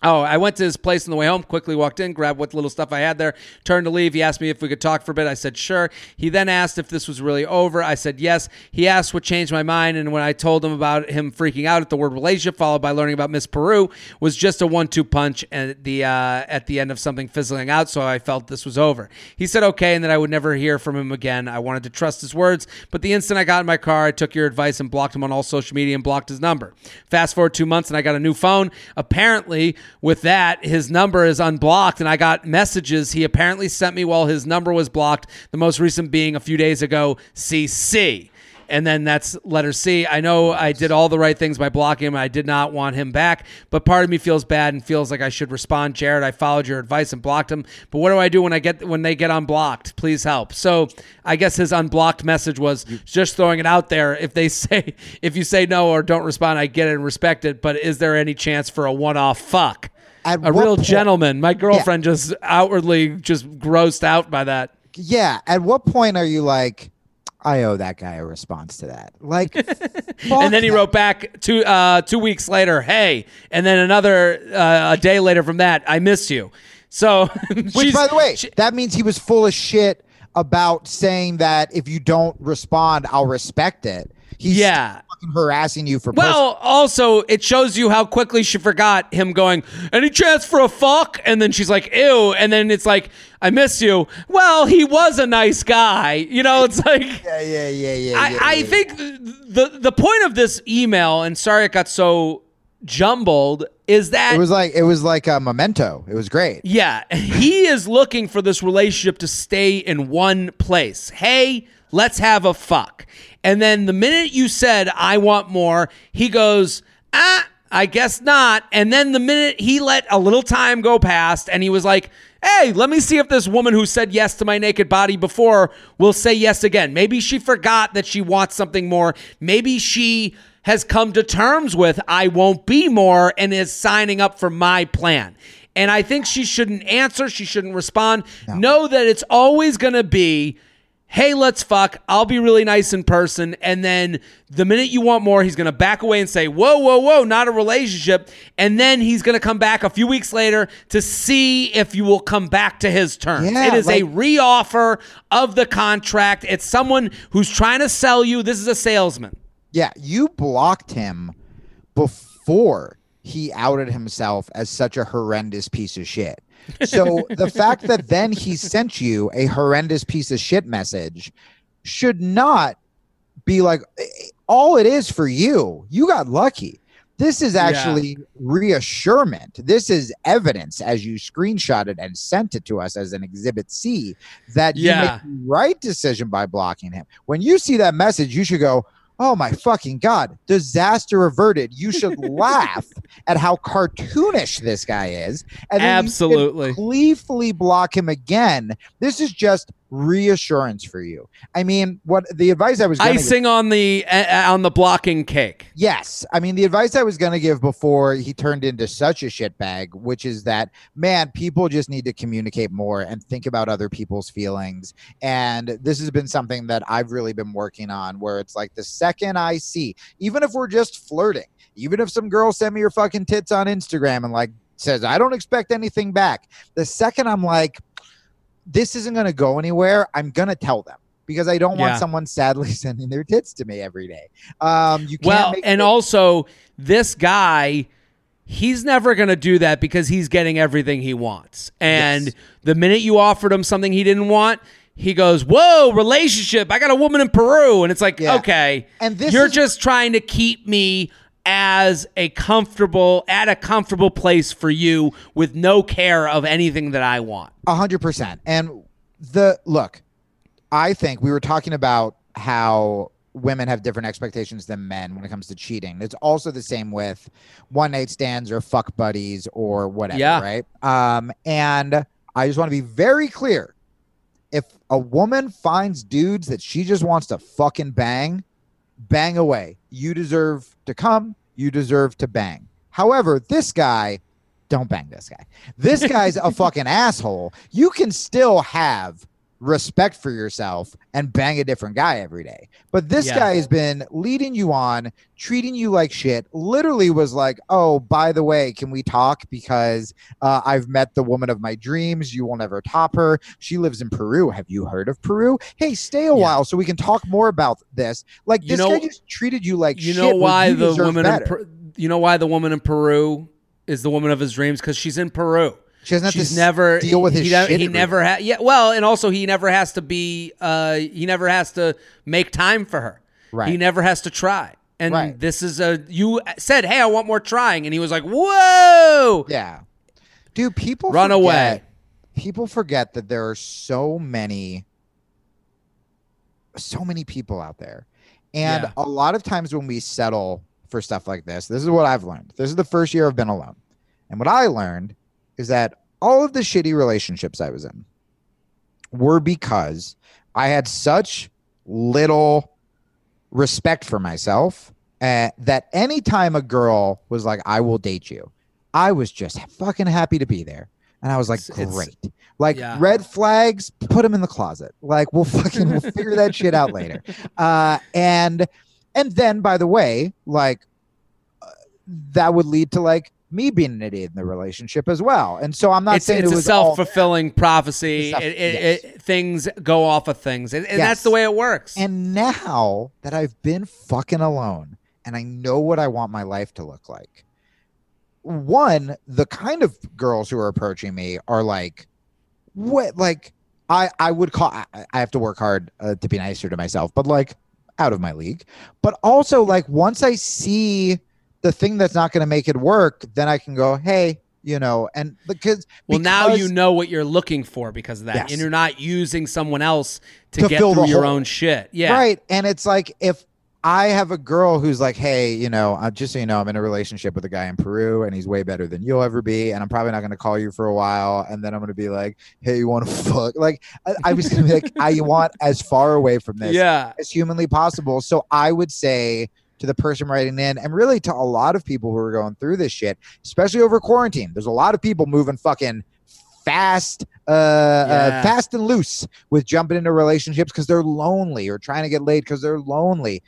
Oh, I went to his place on the way home, quickly walked in, grabbed what little stuff I had there, turned to leave. He asked me if we could talk for a bit. I said, sure. He then asked if this was really over. I said, yes. He asked what changed my mind. And when I told him about him freaking out at the word relationship, followed by learning about Miss Peru, was just a one two punch at the, uh, at the end of something fizzling out. So I felt this was over. He said, okay, and that I would never hear from him again. I wanted to trust his words. But the instant I got in my car, I took your advice and blocked him on all social media and blocked his number. Fast forward two months, and I got a new phone. Apparently, with that, his number is unblocked, and I got messages he apparently sent me while his number was blocked. The most recent being a few days ago, CC. And then that's letter C. I know I did all the right things by blocking him. I did not want him back, but part of me feels bad and feels like I should respond. Jared, I followed your advice and blocked him. But what do I do when I get when they get unblocked? Please help. So I guess his unblocked message was just throwing it out there. If they say if you say no or don't respond, I get it and respect it. But is there any chance for a one-off fuck?
At
a real
point-
gentleman. My girlfriend just outwardly just grossed out by that.
Yeah. At what point are you like, I owe that guy a response to that? Like,
and then he wrote back two uh, two weeks later, "Hey," and then another uh, a day later from that, "I miss you." So,
Which, by the way,
she-
that means he was full of shit about saying that if you don't respond, I'll respect it. He's
Yeah.
fucking harassing you for
well, also it shows you how quickly she forgot him going. Any chance for a fuck? And then she's like, "Ew," and then it's like, "I miss you." Well, he was a nice guy, you know. It's like.
yeah, yeah, yeah, yeah.
I,
yeah,
I
yeah.
think the the point of this email, and sorry it got so jumbled, is that
it was like it was like a memento. It was great.
Yeah, he is looking for this relationship to stay in one place. Hey, let's have a fuck. And then the minute you said, I want more, he goes, ah, I guess not. And then the minute he let a little time go past and he was like, hey, let me see if this woman who said yes to my naked body before will say yes again. Maybe she forgot that she wants something more. Maybe she has come to terms with I won't be more and is signing up for my plan. And I think she shouldn't answer. She shouldn't respond. Know that it's always going to be, hey, let's fuck. I'll be really nice in person. And then the minute you want more, he's going to back away and say, whoa, whoa, whoa, not a relationship. And then he's going to come back a few weeks later to see if you will come back to his terms.
Yeah,
it is a reoffer of the contract. It's someone who's trying to sell you. This is a salesman.
Yeah, you blocked him before he outed himself as such a horrendous piece of shit. So the fact that then he sent you a horrendous piece of shit message should not be like all it is for you. You got lucky. This is actually reassurement. This is evidence as you screenshotted and sent it to us as an exhibit C that you made the right decision by blocking him. When you see that message, you should go, Oh my fucking God, disaster averted. You should laugh at how cartoonish this guy is. And then you should
Absolutely.
gleefully block him again. This is just reassurance for you. I mean, what the advice I was gonna give-
Icing on the uh, on the blocking cake.
Yes. I mean, the advice I was going to give before he turned into such a shitbag, which is that, man, people just need to communicate more and think about other people's feelings. And this has been something that I've really been working on where it's like the second I see, even if we're just flirting, even if some girl sent me her fucking tits on Instagram and like says, I don't expect anything back, the second I'm like, this isn't going to go anywhere, I'm going to tell them. Because I don't want
Yeah.
someone sadly sending their tits to me every day. Um, you can't
Well,
make
and
it-
also this guy, he's never going to do that because he's getting everything he wants. And
Yes.
the minute you offered him something he didn't want, he goes, "Whoa, relationship! I got a woman in Peru," and it's like,
Yeah.
okay,
And this
you're
is-
just trying to keep me as a comfortable at a comfortable place for you with no care of anything that I want.
A hundred percent. And the look, I think we were talking about how women have different expectations than men when it comes to cheating. It's also the same with one night stands or fuck buddies or whatever,
Yeah.
right? Um, and I just want to be very clear. If a woman finds dudes that she just wants to fucking bang, bang away. You deserve to come, you deserve to bang. However, this guy, don't bang this guy. This guy's a fucking asshole. You can still have respect for yourself and bang a different guy every day. But this
Yeah.
guy has been leading you on, treating you like shit. Literally was like, "Oh, by the way, can we talk because uh, I've met the woman of my dreams. You will never top her. She lives in Peru. Have you heard of Peru? Hey, stay a
Yeah.
while so we can talk more about this." Like
You
this
know-
guy just treated you like
You
shit.
know why the woman per- you know why the woman in Peru is the woman of his dreams because she's in Peru.
She doesn't have
She's
to
never
deal with his
he,
shit.
He never ha- yeah. Well, and also he never has to be. Uh, he never has to make time for her.
Right.
He never has to try. And
Right.
this is a you said, "Hey, I want more trying," and he was like, "Whoa!"
Yeah. Dude, people
Run
forget-
away.
People forget that there are so many so many people out there. And
Yeah.
a lot of times when we settle for stuff like this, this is what I've learned. This is the first year I've been alone. And what I learned is that all of the shitty relationships I was in were because I had such little respect for myself uh, that anytime a girl was like, I will date you, I was just fucking happy to be there. And I was like,
It's- it's-
great. Like
yeah.
red flags, put them in the closet. Like we'll fucking we'll figure that shit out later. Uh, and and then by the way, like uh, that would lead to like me being an idiot in the relationship as well. And so I'm not
it's
saying
it's
it
a self fulfilling prophecy.
Self-
It, it,
yes.
things go off of things, and, and that's the way it works.
And now that I've been fucking alone and I know what I want my life to look like, one, the kind of girls who are approaching me are like, what, like, I, I would call, I, I have to work hard uh, to be nicer to myself, but like out of my league. But also, like, once I see the thing that's not going to make it work, then I can go, hey, you know, and because,
well, now you know what you're looking for because of that,
Yes.
and you're not using someone else to,
To
get through your
hole.
own shit. Yeah,
Right. And it's like if I have a girl who's like, hey, you know, uh, just so you know, I'm in a relationship with a guy in Peru and he's way better than you'll ever be. And I'm probably not going to call you for a while. And then I'm going to be like, hey, you want to fuck? Like, I, I'm just going to be like, I want as far away from this
yeah.
as humanly possible. So I would say to the person writing in, and really to a lot of people who are going through this shit, especially over quarantine, there's a lot of people moving fucking fast, uh,
Yeah.
uh fast and loose with jumping into relationships because they're lonely or trying to get laid because they're lonely.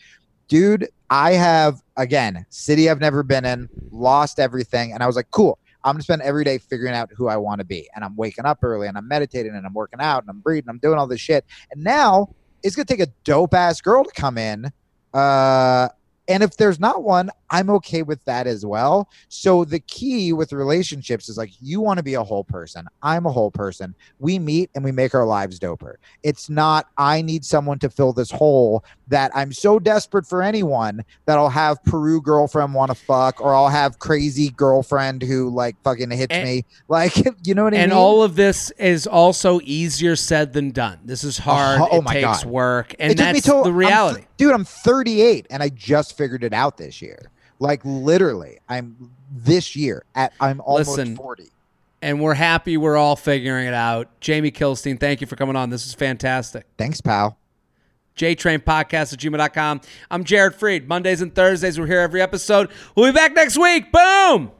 Dude, I have again city I've never been in, lost everything, and I was like, cool. I'm gonna spend every day figuring out who I want to be, and I'm waking up early, and I'm meditating, and I'm working out, and I'm breathing, I'm doing all this shit, and now it's gonna take a dope ass girl to come in. Uh, and if there's not one, I'm okay with that as well. So the key with relationships is like you want to be a whole person. I'm a whole person. We meet and we make our lives doper. It's not I need someone to fill this hole that I'm so desperate for anyone that I'll have Peru girlfriend want to fuck or I'll have crazy girlfriend who like fucking hits
And-
me. Like you know what I
And
mean?
And all of this is also easier said than done. This is hard.
oh, oh
it
my
takes
God.
work, and
It
that's
till-
the reality.
Dude, I'm 38 and I just figured it out this year. Like literally, I'm this year at I'm almost
Listen,
40.
and we're happy we're all figuring it out. Jamie Kilstein, thank you for coming on. This is fantastic.
Thanks, pal.
JTrain Podcast at gmail.com. I'm Jared Freid. Mondays and Thursdays, we're here every episode. We'll be back next week. Boom!